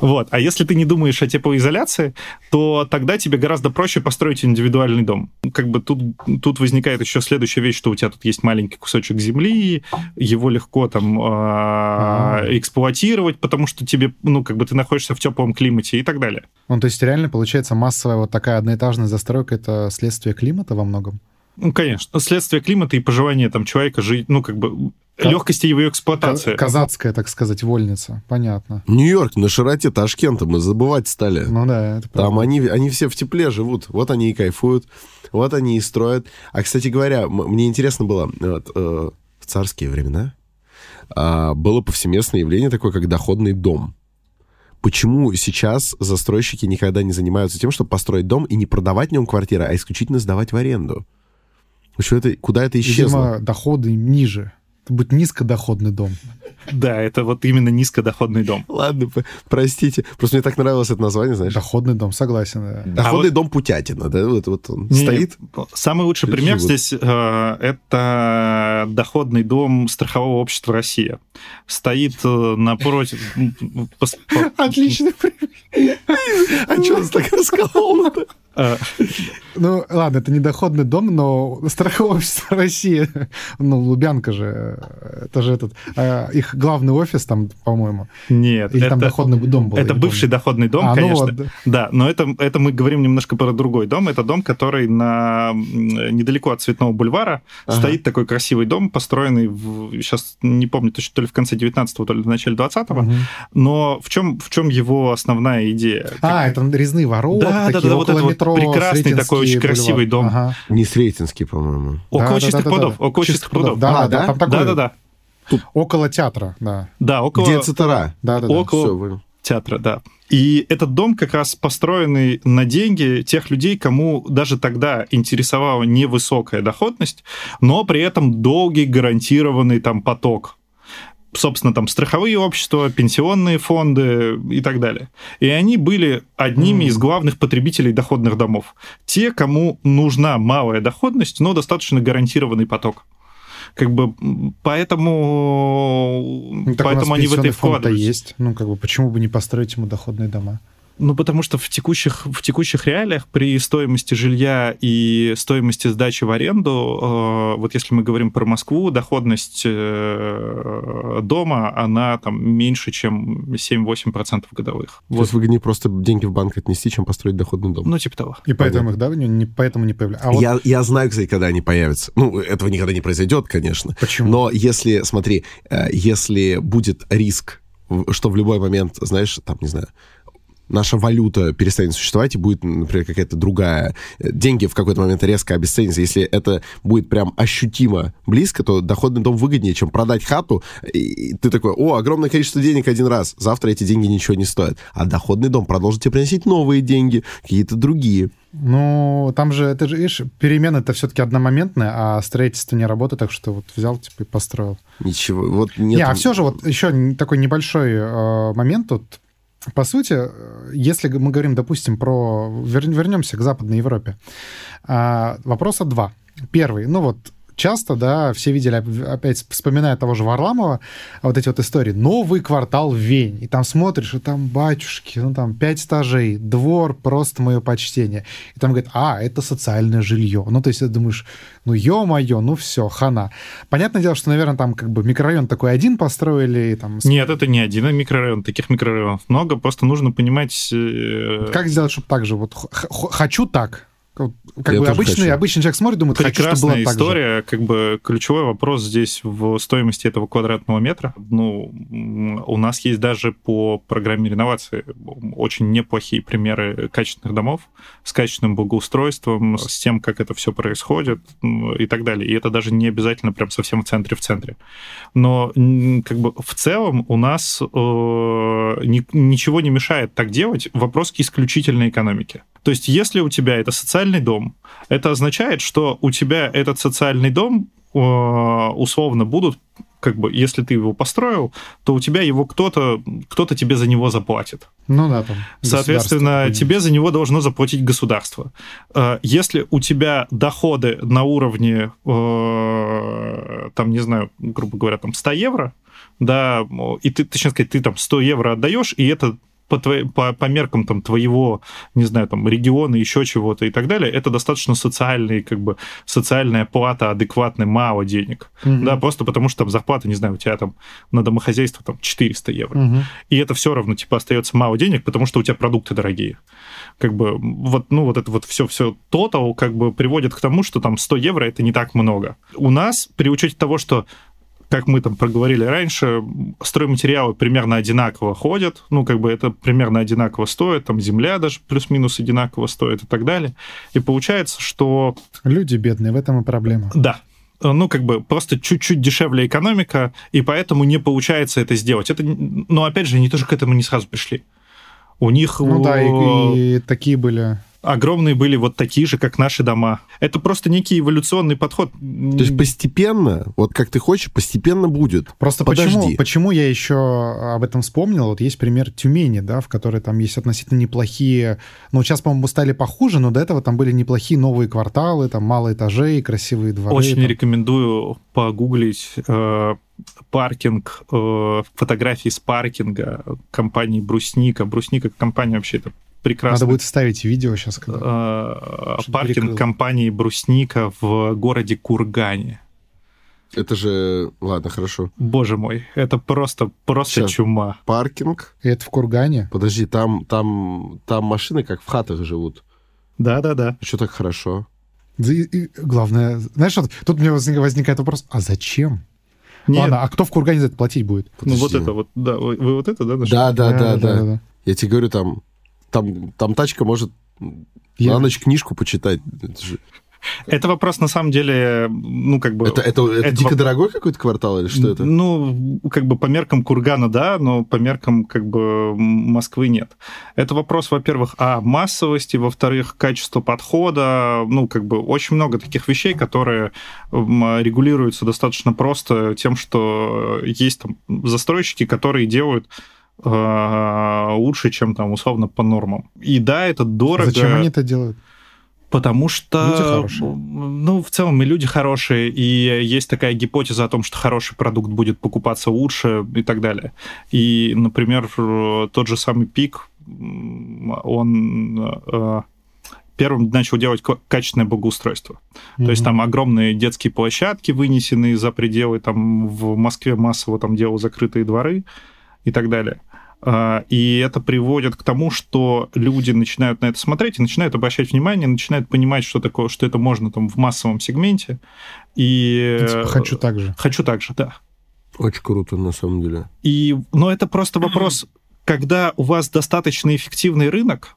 Вот. А если ты не думаешь о теплоизоляции, то тогда тебе гораздо проще построить индивидуальный дом. Как бы тут, тут возникает еще следующая вещь, что у тебя тут есть маленький кусочек земли, его легко там э, А. эксплуатировать, потому что тебе, ну, как бы ты находишься в теплом климате и так далее. Ну, то есть реально, получается, массовая вот такая одноэтажная застройка — это следствие климата во многом? Ну, конечно. Следствие климата и пожелания там человека жить, ну, как бы легкости его эксплуатации. Казацкая, так сказать, вольница. Понятно. Нью-Йорк на широте Ташкента мы забывать стали. Ну да, это Там правда. они, они все в тепле живут. Вот они и кайфуют, вот они и строят. А, кстати говоря, мне интересно было, вот, э, в царские времена а, было повсеместное явление такое, как доходный дом. Почему сейчас застройщики никогда не занимаются тем, чтобы построить дом и не продавать в нем квартиры, а исключительно сдавать в аренду? Почему это, куда это исчезло? Видимо, доходы ниже. Это будет низкодоходный дом. Да, это вот именно низкодоходный дом. Ладно, простите. Просто мне так нравилось это название, знаешь. Доходный дом, согласен. да. Доходный А вот- дом Путятина, да? Вот, вот он Не, стоит. Самый лучший Люди пример живут. здесь э, это доходный дом страхового общества Россия. Стоит э, напротив... Отличный пример. А что он так расколол-то? Ну, ладно, это не доходный дом, но страховое общество России, ну, Лубянка же, это же этот, э, их главный офис там, по-моему, Нет, или там это, доходный дом был. это бывший помню. доходный дом, А, ну конечно. вот, да. Да, но это, это мы говорим немножко про другой дом. Это дом, который на, недалеко от Цветного бульвара Ага. стоит такой красивый дом, построенный, в, сейчас не помню, точно, то ли в конце 19-го, то ли в начале 20-го. Мгм. Но в чем, в чем его основная идея? А, это резные ворота, Да, да, такие, да, вот около это вот метро, прекрасный Сретенский такой очень бульвар. красивый дом. Ага. Не Сретенский, по-моему. Около Да, чистых да, да, прудов. да. Около чистых прудов. Да, А, да, да? там такой, Да, да, да. около театра, да. Да, около Где Цитара? Да, да, да. Около- Всё, понял. театра, да. И этот дом как раз построенный на деньги тех людей, кому даже тогда интересовала невысокая доходность, но при этом долгий гарантированный там поток. Собственно, там страховые общества, пенсионные фонды и так далее. И они были одними Мгм. из главных потребителей доходных домов. Те, кому нужна малая доходность, но достаточно гарантированный поток. Как бы поэтому, так поэтому они в это и вкладываются. есть. Ну, как бы, почему бы не построить ему доходные дома? Ну, потому что в текущих, в текущих реалиях при стоимости жилья и стоимости сдачи в аренду, э, вот если мы говорим про Москву, доходность э, дома, она там меньше, чем 7-8% годовых. То Вот. есть выгоднее просто деньги в банк отнести, чем построить доходный дом. Ну, типа того. И поэтому их, да, не, не- поэтому не появляются. А вот я, я знаю, кстати, когда они появятся. Ну, этого никогда не произойдет, конечно. почему? Но если, смотри, э, если будет риск, что в любой момент, знаешь, там, не знаю, наша валюта перестанет существовать и будет, например, какая-то другая, э, деньги в какой-то момент резко обесценятся. Если это будет прям ощутимо близко, то доходный дом выгоднее, чем продать хату, и ты такой, о, огромное количество денег один раз, завтра эти деньги ничего не стоят. А доходный дом продолжит тебе приносить новые деньги, какие-то другие. Ну, там же, это же, видишь, перемена это все-таки одномоментная, а строительство не работает, так что вот взял, типа, и построил. Ничего, вот нет. Не, а все же вот еще такой небольшой э, момент тут. По сути, если мы говорим, допустим, про... вер- вернемся к Западной Европе. А, вопроса два. Первый. Ну вот, часто, да, все видели, опять вспоминая того же Варламова, вот эти вот истории. Новый квартал в Вене. И там смотришь, и там батюшки, ну там пять этажей, двор, просто мое почтение. И там говорят, а, это социальное жилье. Ну, то есть ты думаешь, ну, ё-моё, ну все, хана. Понятное дело, что, наверное, там как бы микрорайон такой один построили. И, там... Нет, это не один микрорайон, таких микрорайонов много, просто нужно понимать... Э, как сделать, чтобы так же, вот хочу так, как Я бы обычный, хочу. обычный человек смотрит, думает, Прекрасная хочу, чтобы было история, так же. как бы ключевой вопрос здесь в стоимости этого квадратного метра. Ну, у нас есть даже по программе реновации очень неплохие примеры качественных домов с качественным благоустройством, с тем, как это все происходит и так далее. И это даже не обязательно прям совсем в центре в центре. Но как бы в целом у нас э, ни, ничего не мешает так делать. Вопрос к исключительной экономике. То есть, если у тебя это социальный дом, это означает, что у тебя этот социальный дом э, условно будут как бы, если ты его построил, то у тебя его кто-то, кто-то тебе за него заплатит. Ну да, там. Соответственно, тебе за него должно заплатить государство. Э, если у тебя доходы на уровне, э, там, не знаю, грубо говоря, там 100 евро, да, и ты, точнее сказать, ты там 100 евро отдаешь, и это по, твоим, по, по меркам там, твоего, не знаю, там, региона, еще чего-то и так далее, это достаточно социальный, как бы, социальная плата адекватная, мало денег. Угу. Да, просто потому что там зарплата, не знаю, у тебя там на домохозяйство там 400 евро. Угу. И это все равно, типа, остается мало денег, потому что у тебя продукты дорогие. Как бы, вот, ну, вот это вот все-все тотал, как бы, приводит к тому, что там 100 евро это не так много. У нас, при учете того, что как мы там проговорили раньше, стройматериалы примерно одинаково ходят, ну, как бы это примерно одинаково стоит, там земля даже плюс-минус одинаково стоит и так далее. И получается, что... Люди бедные, в этом и проблема. Да, ну, как бы просто чуть-чуть дешевле экономика, и поэтому не получается это сделать. Это, но опять же, они тоже к этому не сразу пришли. У них... Ну да, и, и такие были огромные были вот такие же, как наши дома. Это просто некий эволюционный подход. То есть постепенно, вот как ты хочешь, постепенно будет. Просто Подожди. почему, почему я еще об этом вспомнил? Вот есть пример Тюмени, да, в которой там есть относительно неплохие... Ну, сейчас, по-моему, стали похуже, но до этого там были неплохие новые кварталы, там мало этажей, красивые дворы. Очень там. рекомендую погуглить э, паркинг, э, фотографии с паркинга компании Брусника. Брусника компания вообще это прекрасно. Надо будет вставить видео сейчас. Когда... А, паркинг прикрыл. компании «Брусника» в городе Кургане. Это же... Ладно, хорошо. Боже мой, это просто, просто Сейчас. чума. Паркинг. И это в Кургане? Подожди, там, там, там машины как в хатах живут. Да-да-да. Что так хорошо? И, и, главное, знаешь, вот, тут мне возникает вопрос, а зачем? Нет. Ладно, а кто в Кургане за это платить будет? Подожди. Ну вот это вот, да, вы, вы вот это, да? Нашли? Да, да, да, да, да, да. Я тебе говорю, там там, там тачка может Я... на ночь книжку почитать. Это, же... это вопрос, на самом деле, ну, как бы... Это, это, это, это дико воп... дорогой какой-то квартал или что это? Ну, как бы по меркам Кургана, да, но по меркам, как бы, Москвы нет. Это вопрос, во-первых, о массовости, во-вторых, качество подхода. Ну, как бы, очень много таких вещей, которые регулируются достаточно просто тем, что есть там застройщики, которые делают лучше, чем там условно по нормам. И да, это дорого. Зачем они это делают? Потому что, люди хорошие. ну, в целом и люди хорошие, и есть такая гипотеза о том, что хороший продукт будет покупаться лучше и так далее. И, например, тот же самый пик, он э, первым начал делать качественное благоустройство. Mm-hmm. То есть там огромные детские площадки вынесены за пределы, там в Москве массово там делал закрытые дворы, и так далее. А, и это приводит к тому, что люди начинают на это смотреть и начинают обращать внимание, начинают понимать, что такое, что это можно там в массовом сегменте. И ну, типа, хочу так же. Хочу так же, да. Очень круто, на самом деле. И, но это просто вопрос, когда у вас достаточно эффективный рынок,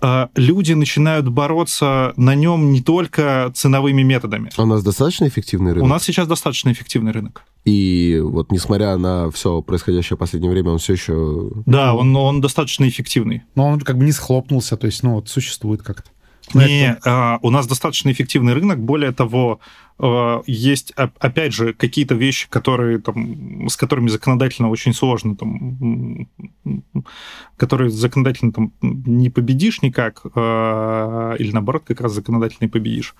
а, люди начинают бороться на нем не только ценовыми методами. А у нас достаточно эффективный рынок? У нас сейчас достаточно эффективный рынок. И вот несмотря на все происходящее в последнее время, он все еще... Да, он, он достаточно эффективный. Но он как бы не схлопнулся, то есть, ну, вот существует как-то. Не, а, у нас достаточно эффективный рынок. Более того, а, есть, опять же, какие-то вещи, которые, там, с которыми законодательно очень сложно, там, которые законодательно там, не победишь никак, а, или наоборот, как раз законодательно и победишь.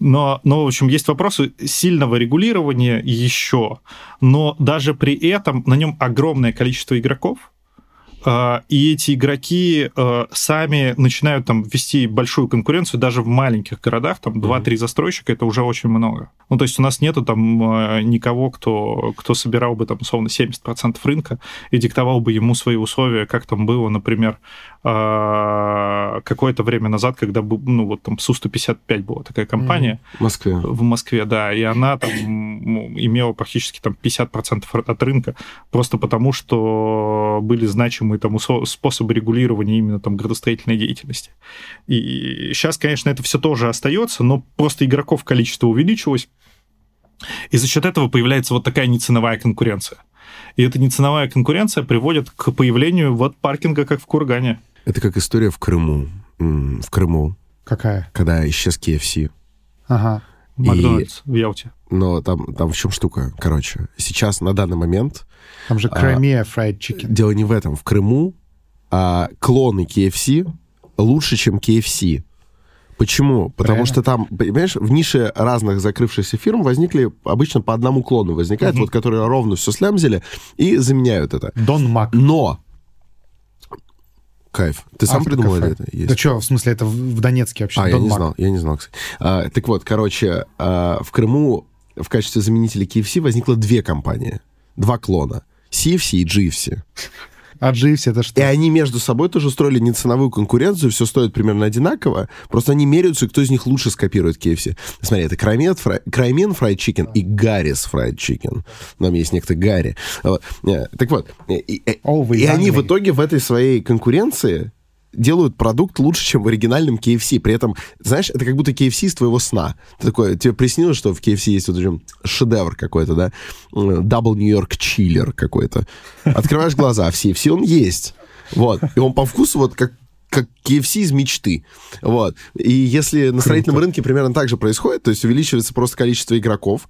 Но, но, в общем, есть вопросы сильного регулирования еще, но даже при этом на нем огромное количество игроков, и эти игроки а, сами начинают там вести большую конкуренцию даже в маленьких городах, там 2-3 застройщика, это уже очень много. Ну, то есть у нас нету там а, никого, кто, кто собирал бы там, условно, 70% рынка и диктовал бы ему свои условия, как там было, например, какое-то время назад, когда, ну, вот там Су-155 была такая компания. В Москве. В Москве, да, и она там ну, имела практически там 50% от рынка, просто потому что были значимые там способы регулирования именно там градостроительной деятельности. И сейчас, конечно, это все тоже остается, но просто игроков количество увеличилось, и за счет этого появляется вот такая неценовая конкуренция. И эта неценовая конкуренция приводит к появлению вот паркинга, как в Кургане. Это как история в Крыму. В Крыму. Какая? Когда исчез KFC. Ага. Макдональдс и... в Ялте. Но там, там в чем штука? Короче, сейчас, на данный момент... Там же Crimea а, Fried Chicken. Дело не в этом. В Крыму а, клоны KFC лучше, чем KFC. Почему? Потому Правильно. что там, понимаешь, в нише разных закрывшихся фирм возникли обычно по одному клону. Возникает, угу. вот, которые ровно все слямзили и заменяют это. Дон Мак. Но Кайф. Ты сам Автокафе. придумал это? Есть. Да что, в смысле, это в Донецке вообще? А, я не знал, я не знал, кстати. А, так вот, короче, а, в Крыму в качестве заменителя KFC возникло две компании. Два клона. CFC и GFC. А GFC это что? И они между собой тоже устроили неценовую конкуренцию, все стоит примерно одинаково, просто они меряются, кто из них лучше скопирует KFC. Смотри, это Краймен, фрай, Fried Chicken и Гаррис Fried Chicken. Там есть некто Гарри. Вот. Э, так вот, и, oh, и они в итоге в этой своей конкуренции делают продукт лучше, чем в оригинальном KFC. При этом, знаешь, это как будто KFC из твоего сна. Ты такой, тебе приснилось, что в KFC есть вот прям шедевр какой-то, да? Double New York Chiller какой-то. Открываешь глаза, в CFC он есть. Вот. И он по вкусу вот как как KFC из мечты. Вот. И если на строительном рынке примерно так же происходит, то есть увеличивается просто количество игроков,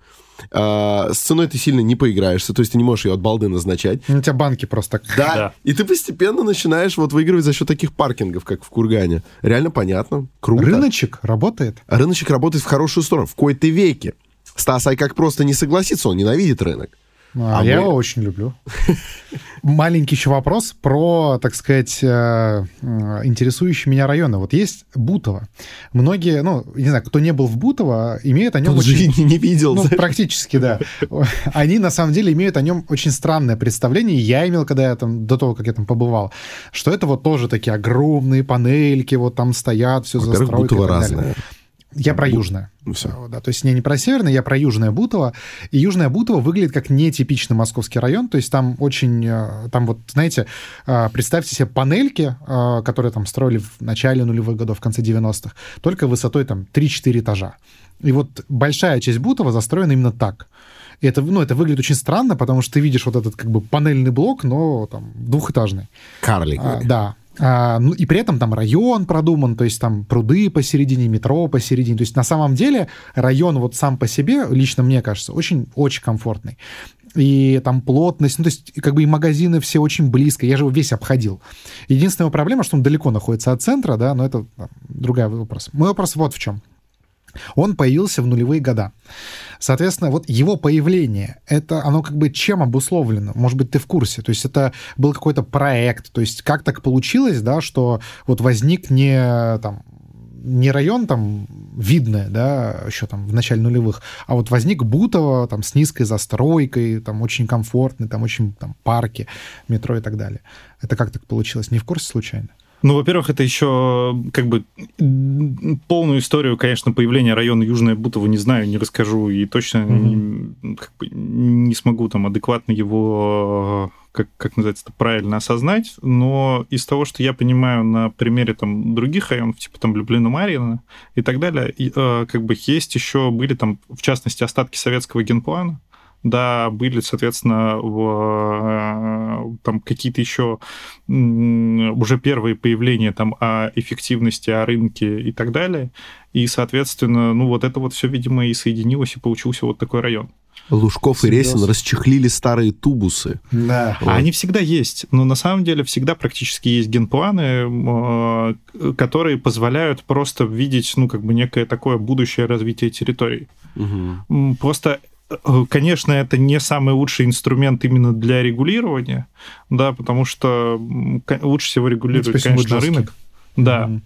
э, с ценой ты сильно не поиграешься, то есть ты не можешь ее от балды назначать. У тебя банки просто... Да, да. и ты постепенно начинаешь вот выигрывать за счет таких паркингов, как в Кургане. Реально понятно, круто. Рыночек работает? Рыночек работает в хорошую сторону, в кои-то веке. Стас Айкак просто не согласится, он ненавидит рынок. А, а я мы... его очень люблю. Маленький еще вопрос про, так сказать, э, интересующие меня районы. Вот есть Бутово. Многие, ну, не знаю, кто не был в Бутово, имеют о нем Тут очень... не видел. Ну, практически, да. Они, на самом деле, имеют о нем очень странное представление. Я имел, когда я там, до того, как я там побывал, что это вот тоже такие огромные панельки, вот там стоят, все застройка. Бутово разное. Я про южное. Ну, все. Да, то есть не, не про северное, я про южное Бутово. И южное Бутово выглядит как нетипичный московский район. То есть там очень, э, там вот, знаете, э, представьте себе панельки, э, которые там строили в начале нулевых годов, в конце 90-х, только высотой там 3-4 этажа. И вот большая часть Бутова застроена именно так. И это, ну, это выглядит очень странно, потому что ты видишь вот этот как бы панельный блок, но там двухэтажный. Карлик. А, да. А, ну, и при этом там район продуман, то есть там пруды посередине, метро посередине. То есть на самом деле район вот сам по себе, лично мне кажется, очень-очень комфортный. И там плотность, ну, то есть как бы и магазины все очень близко. Я же его весь обходил. Единственная проблема, что он далеко находится от центра, да, но это там, другой вопрос. Мой вопрос вот в чем. Он появился в нулевые года. Соответственно, вот его появление, это оно как бы чем обусловлено? Может быть, ты в курсе? То есть это был какой-то проект, то есть как так получилось, да, что вот возник не там не район там видное, да, еще там в начале нулевых, а вот возник Бутово там с низкой застройкой, там очень комфортный, там очень там парки, метро и так далее. Это как так получилось? Не в курсе случайно? Ну, во-первых, это еще как бы полную историю, конечно, появления района Южная Бутово не знаю, не расскажу и точно mm-hmm. не, как бы, не смогу там адекватно его как, как называется, правильно осознать, но из того, что я понимаю на примере там других районов, типа там Люблина, Марьина и так далее, и, э, как бы есть еще, были там, в частности, остатки советского генплана, да, были, соответственно, в, там какие-то еще уже первые появления там о эффективности, о рынке и так далее. И, соответственно, ну вот это вот все, видимо, и соединилось, и получился вот такой район. Лужков Симбиоз. и Ресин расчехлили старые тубусы. Да. Вот. А они всегда есть. Но на самом деле всегда практически есть генпланы, э, которые позволяют просто видеть, ну, как бы некое такое будущее развитие территорий. Угу. Просто э, Конечно, это не самый лучший инструмент именно для регулирования, да, потому что лучше всего регулировать, ну, конечно, рынок. Да. Mm-hmm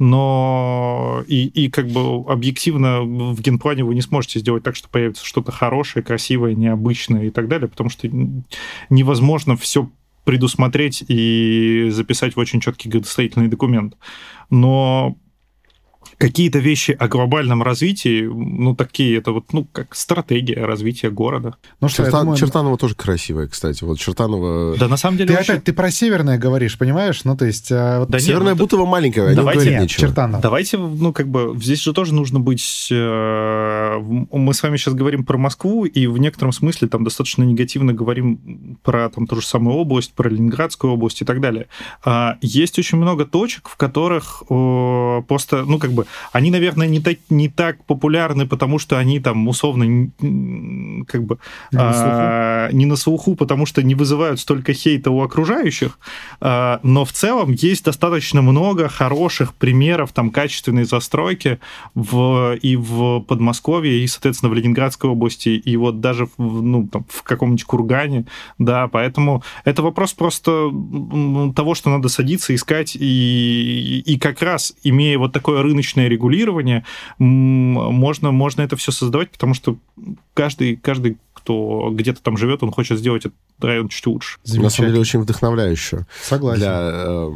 но и, и как бы объективно в генплане вы не сможете сделать так, что появится что-то хорошее, красивое, необычное и так далее, потому что невозможно все предусмотреть и записать в очень четкий градостроительный документ. Но какие-то вещи о глобальном развитии, ну, такие, это вот, ну, как стратегия развития города. Ну, что, Черта... думаю... Чертанова тоже красивая, кстати. Вот Чертанова... Да, на самом деле... Ты очень... опять, ты про северное говоришь, понимаешь? Ну, то есть... А, вот... Да Северная нет, ну, Бутова маленькая, давайте, нет, Чертанова. Давайте, ну, как бы, здесь же тоже нужно быть... Э, мы с вами сейчас говорим про Москву, и в некотором смысле там достаточно негативно говорим про там ту же самую область, про Ленинградскую область и так далее. А, есть очень много точек, в которых просто, ну, как бы, они, наверное, не так, не так популярны, потому что они там условно как бы не на, а, не на слуху, потому что не вызывают столько хейта у окружающих, а, но в целом есть достаточно много хороших примеров там качественной застройки в, и в Подмосковье, и, соответственно, в Ленинградской области, и вот даже в, ну, там, в каком-нибудь Кургане, да, поэтому это вопрос просто того, что надо садиться, искать, и, и как раз, имея вот такое рыночное регулирование, можно, можно это все создавать, потому что каждый, каждый кто где-то там живет, он хочет сделать этот район чуть лучше. На самом деле очень вдохновляюще. Согласен. Для, э,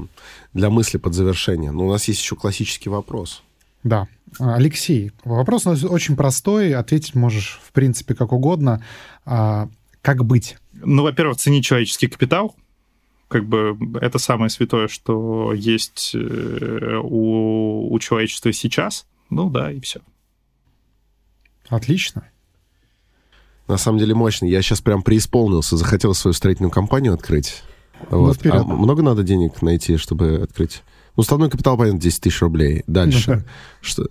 для мысли под завершение. Но у нас есть еще классический вопрос. Да. Алексей, вопрос очень простой, ответить можешь, в принципе, как угодно. А, как быть? Ну, во-первых, ценить человеческий капитал, как бы это самое святое, что есть э, у, у человечества сейчас. Ну да, и все. Отлично. На самом деле мощно. Я сейчас прям преисполнился, захотел свою строительную компанию открыть. Ну, вот. А много надо денег найти, чтобы открыть? Ну, уставной капитал, понятно, 10 тысяч рублей. Дальше. Ну, что?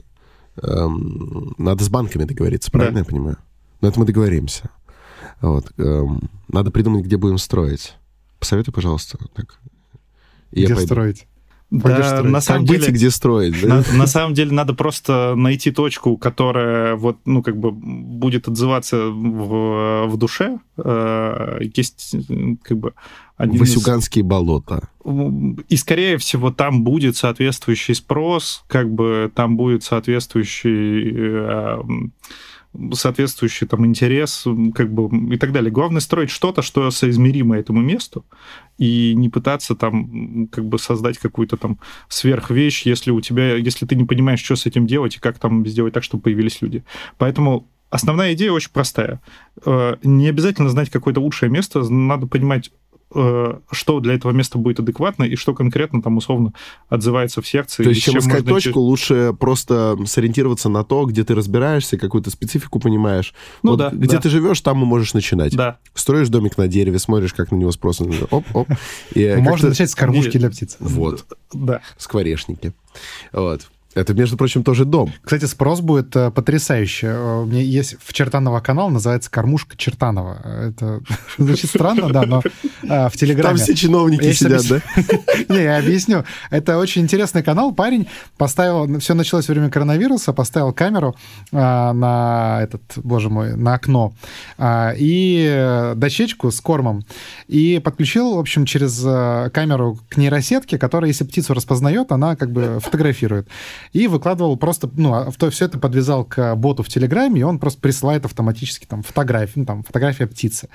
Эм, надо с банками договориться, правильно да. я понимаю? Но это мы договоримся. Вот. Эм, надо придумать, где будем строить. Посоветуй, пожалуйста. Так. И где строить? Да, строить. на самом как деле, быть и где строить. Да? На, на самом деле надо просто найти точку, которая вот, ну, как бы будет отзываться в, в душе. Э, есть, как бы... Один Васюганские из... болота. И, скорее всего, там будет соответствующий спрос, как бы там будет соответствующий э, соответствующий там интерес, как бы и так далее. Главное строить что-то, что соизмеримо этому месту, и не пытаться там как бы создать какую-то там сверхвещь, если у тебя, если ты не понимаешь, что с этим делать и как там сделать так, чтобы появились люди. Поэтому основная идея очень простая. Э, не обязательно знать какое-то лучшее место, надо понимать, что для этого места будет адекватно и что конкретно там условно отзывается в сердце. То есть, чем искать точку, лучше просто сориентироваться на то, где ты разбираешься, какую-то специфику понимаешь. Ну вот да. Где да. ты живешь, там и можешь начинать. Да. Строишь домик на дереве, смотришь, как на него спрос. Оп, оп. Можно начать с кормушки для птиц. Вот. Да. Скворечники. Вот. Это, между прочим, тоже дом. Кстати, спрос будет э, потрясающий. Э, у меня есть в Чертанова канал, называется «Кормушка Чертанова». Это звучит странно, да, но э, в Телеграме... Там все чиновники я сидят, да? Не, я объясню. Это очень интересный канал. Парень поставил... Все началось во время коронавируса, поставил камеру на этот, боже мой, на окно и дощечку с кормом. И подключил, в общем, через камеру к нейросетке, которая, если птицу распознает, она как бы фотографирует и выкладывал просто, ну, а то все это подвязал к боту в Телеграме, и он просто присылает автоматически там фотографии, ну, там, фотография птицы.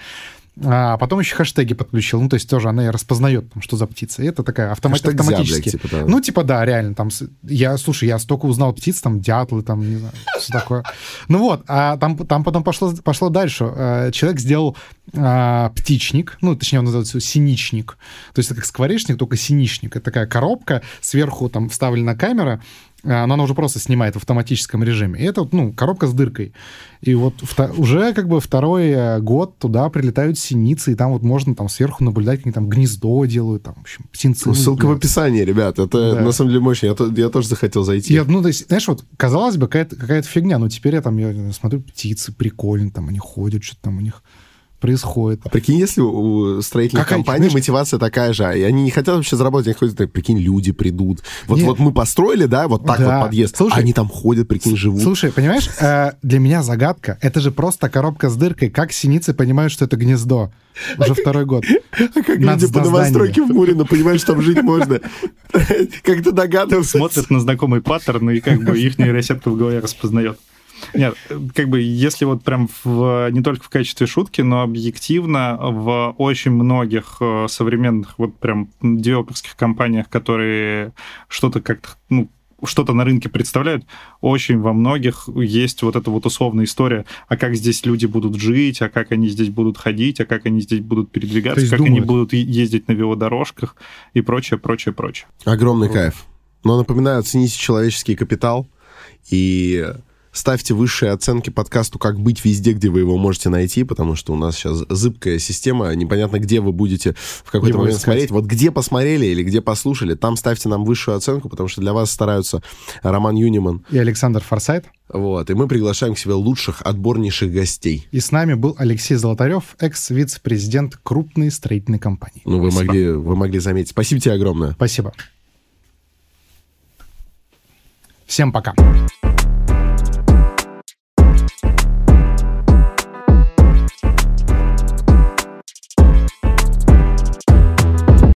А потом еще хэштеги подключил. Ну, то есть тоже она и распознает, там, что за птица. И это такая автомат, автоматически. Зяблик, типа, да. Ну, типа, да, реально. Там, я, слушай, я столько узнал птиц, там, дятлы, там, не знаю, что такое. Ну вот, а там, там потом пошло, пошло дальше. Э, человек сделал а, птичник, ну, точнее, он называется синичник. То есть это как скворечник, только синичник. Это такая коробка, сверху там вставлена камера, но она уже просто снимает в автоматическом режиме. И это, ну, коробка с дыркой. И вот уже как бы второй э, год туда прилетают синицы, и там вот можно там сверху наблюдать, как они там гнездо делают, там, в общем, птенцы. Ну, ссылка в описании, ребят. Это да. на самом деле мощно. Я, то, я тоже захотел зайти. Я, ну, то есть, знаешь, вот, казалось бы, какая-то какая фигня, но теперь я там я смотрю, птицы прикольные, там они ходят, что-то там у них происходит. А прикинь, если у строительных Какая, компаний знаешь, мотивация такая же, и они не хотят вообще заработать, они ходят, так, прикинь, люди придут. Вот, вот мы построили, да, вот так да. вот подъезд, слушай, они там ходят, прикинь, живут. Слушай, понимаешь, э, для меня загадка, это же просто коробка с дыркой, как синицы понимают, что это гнездо? Уже второй год. А как люди по новостройке в Мурино понимают, что там жить можно? Как ты догадываешься? Смотрят на знакомый паттерн, и как бы их нейросетка в голове распознает. Нет, как бы если вот прям в, не только в качестве шутки, но объективно в очень многих э, современных вот прям девелоперских компаниях, которые что-то как-то, ну, что-то на рынке представляют, очень во многих есть вот эта вот условная история, а как здесь люди будут жить, а как они здесь будут ходить, а как они здесь будут передвигаться, как думают. они будут ездить на велодорожках и прочее, прочее, прочее. Огромный вот. кайф. Но напоминаю, оцените человеческий капитал и Ставьте высшие оценки подкасту «Как быть везде, где вы его можете найти», потому что у нас сейчас зыбкая система, непонятно, где вы будете в какой-то его момент искать. смотреть. Вот где посмотрели или где послушали, там ставьте нам высшую оценку, потому что для вас стараются Роман Юниман и Александр Форсайт. Вот, и мы приглашаем к себе лучших, отборнейших гостей. И с нами был Алексей Золотарев, экс-вице-президент крупной строительной компании. Ну, вы могли, вы могли заметить. Спасибо тебе огромное. Спасибо. Всем пока.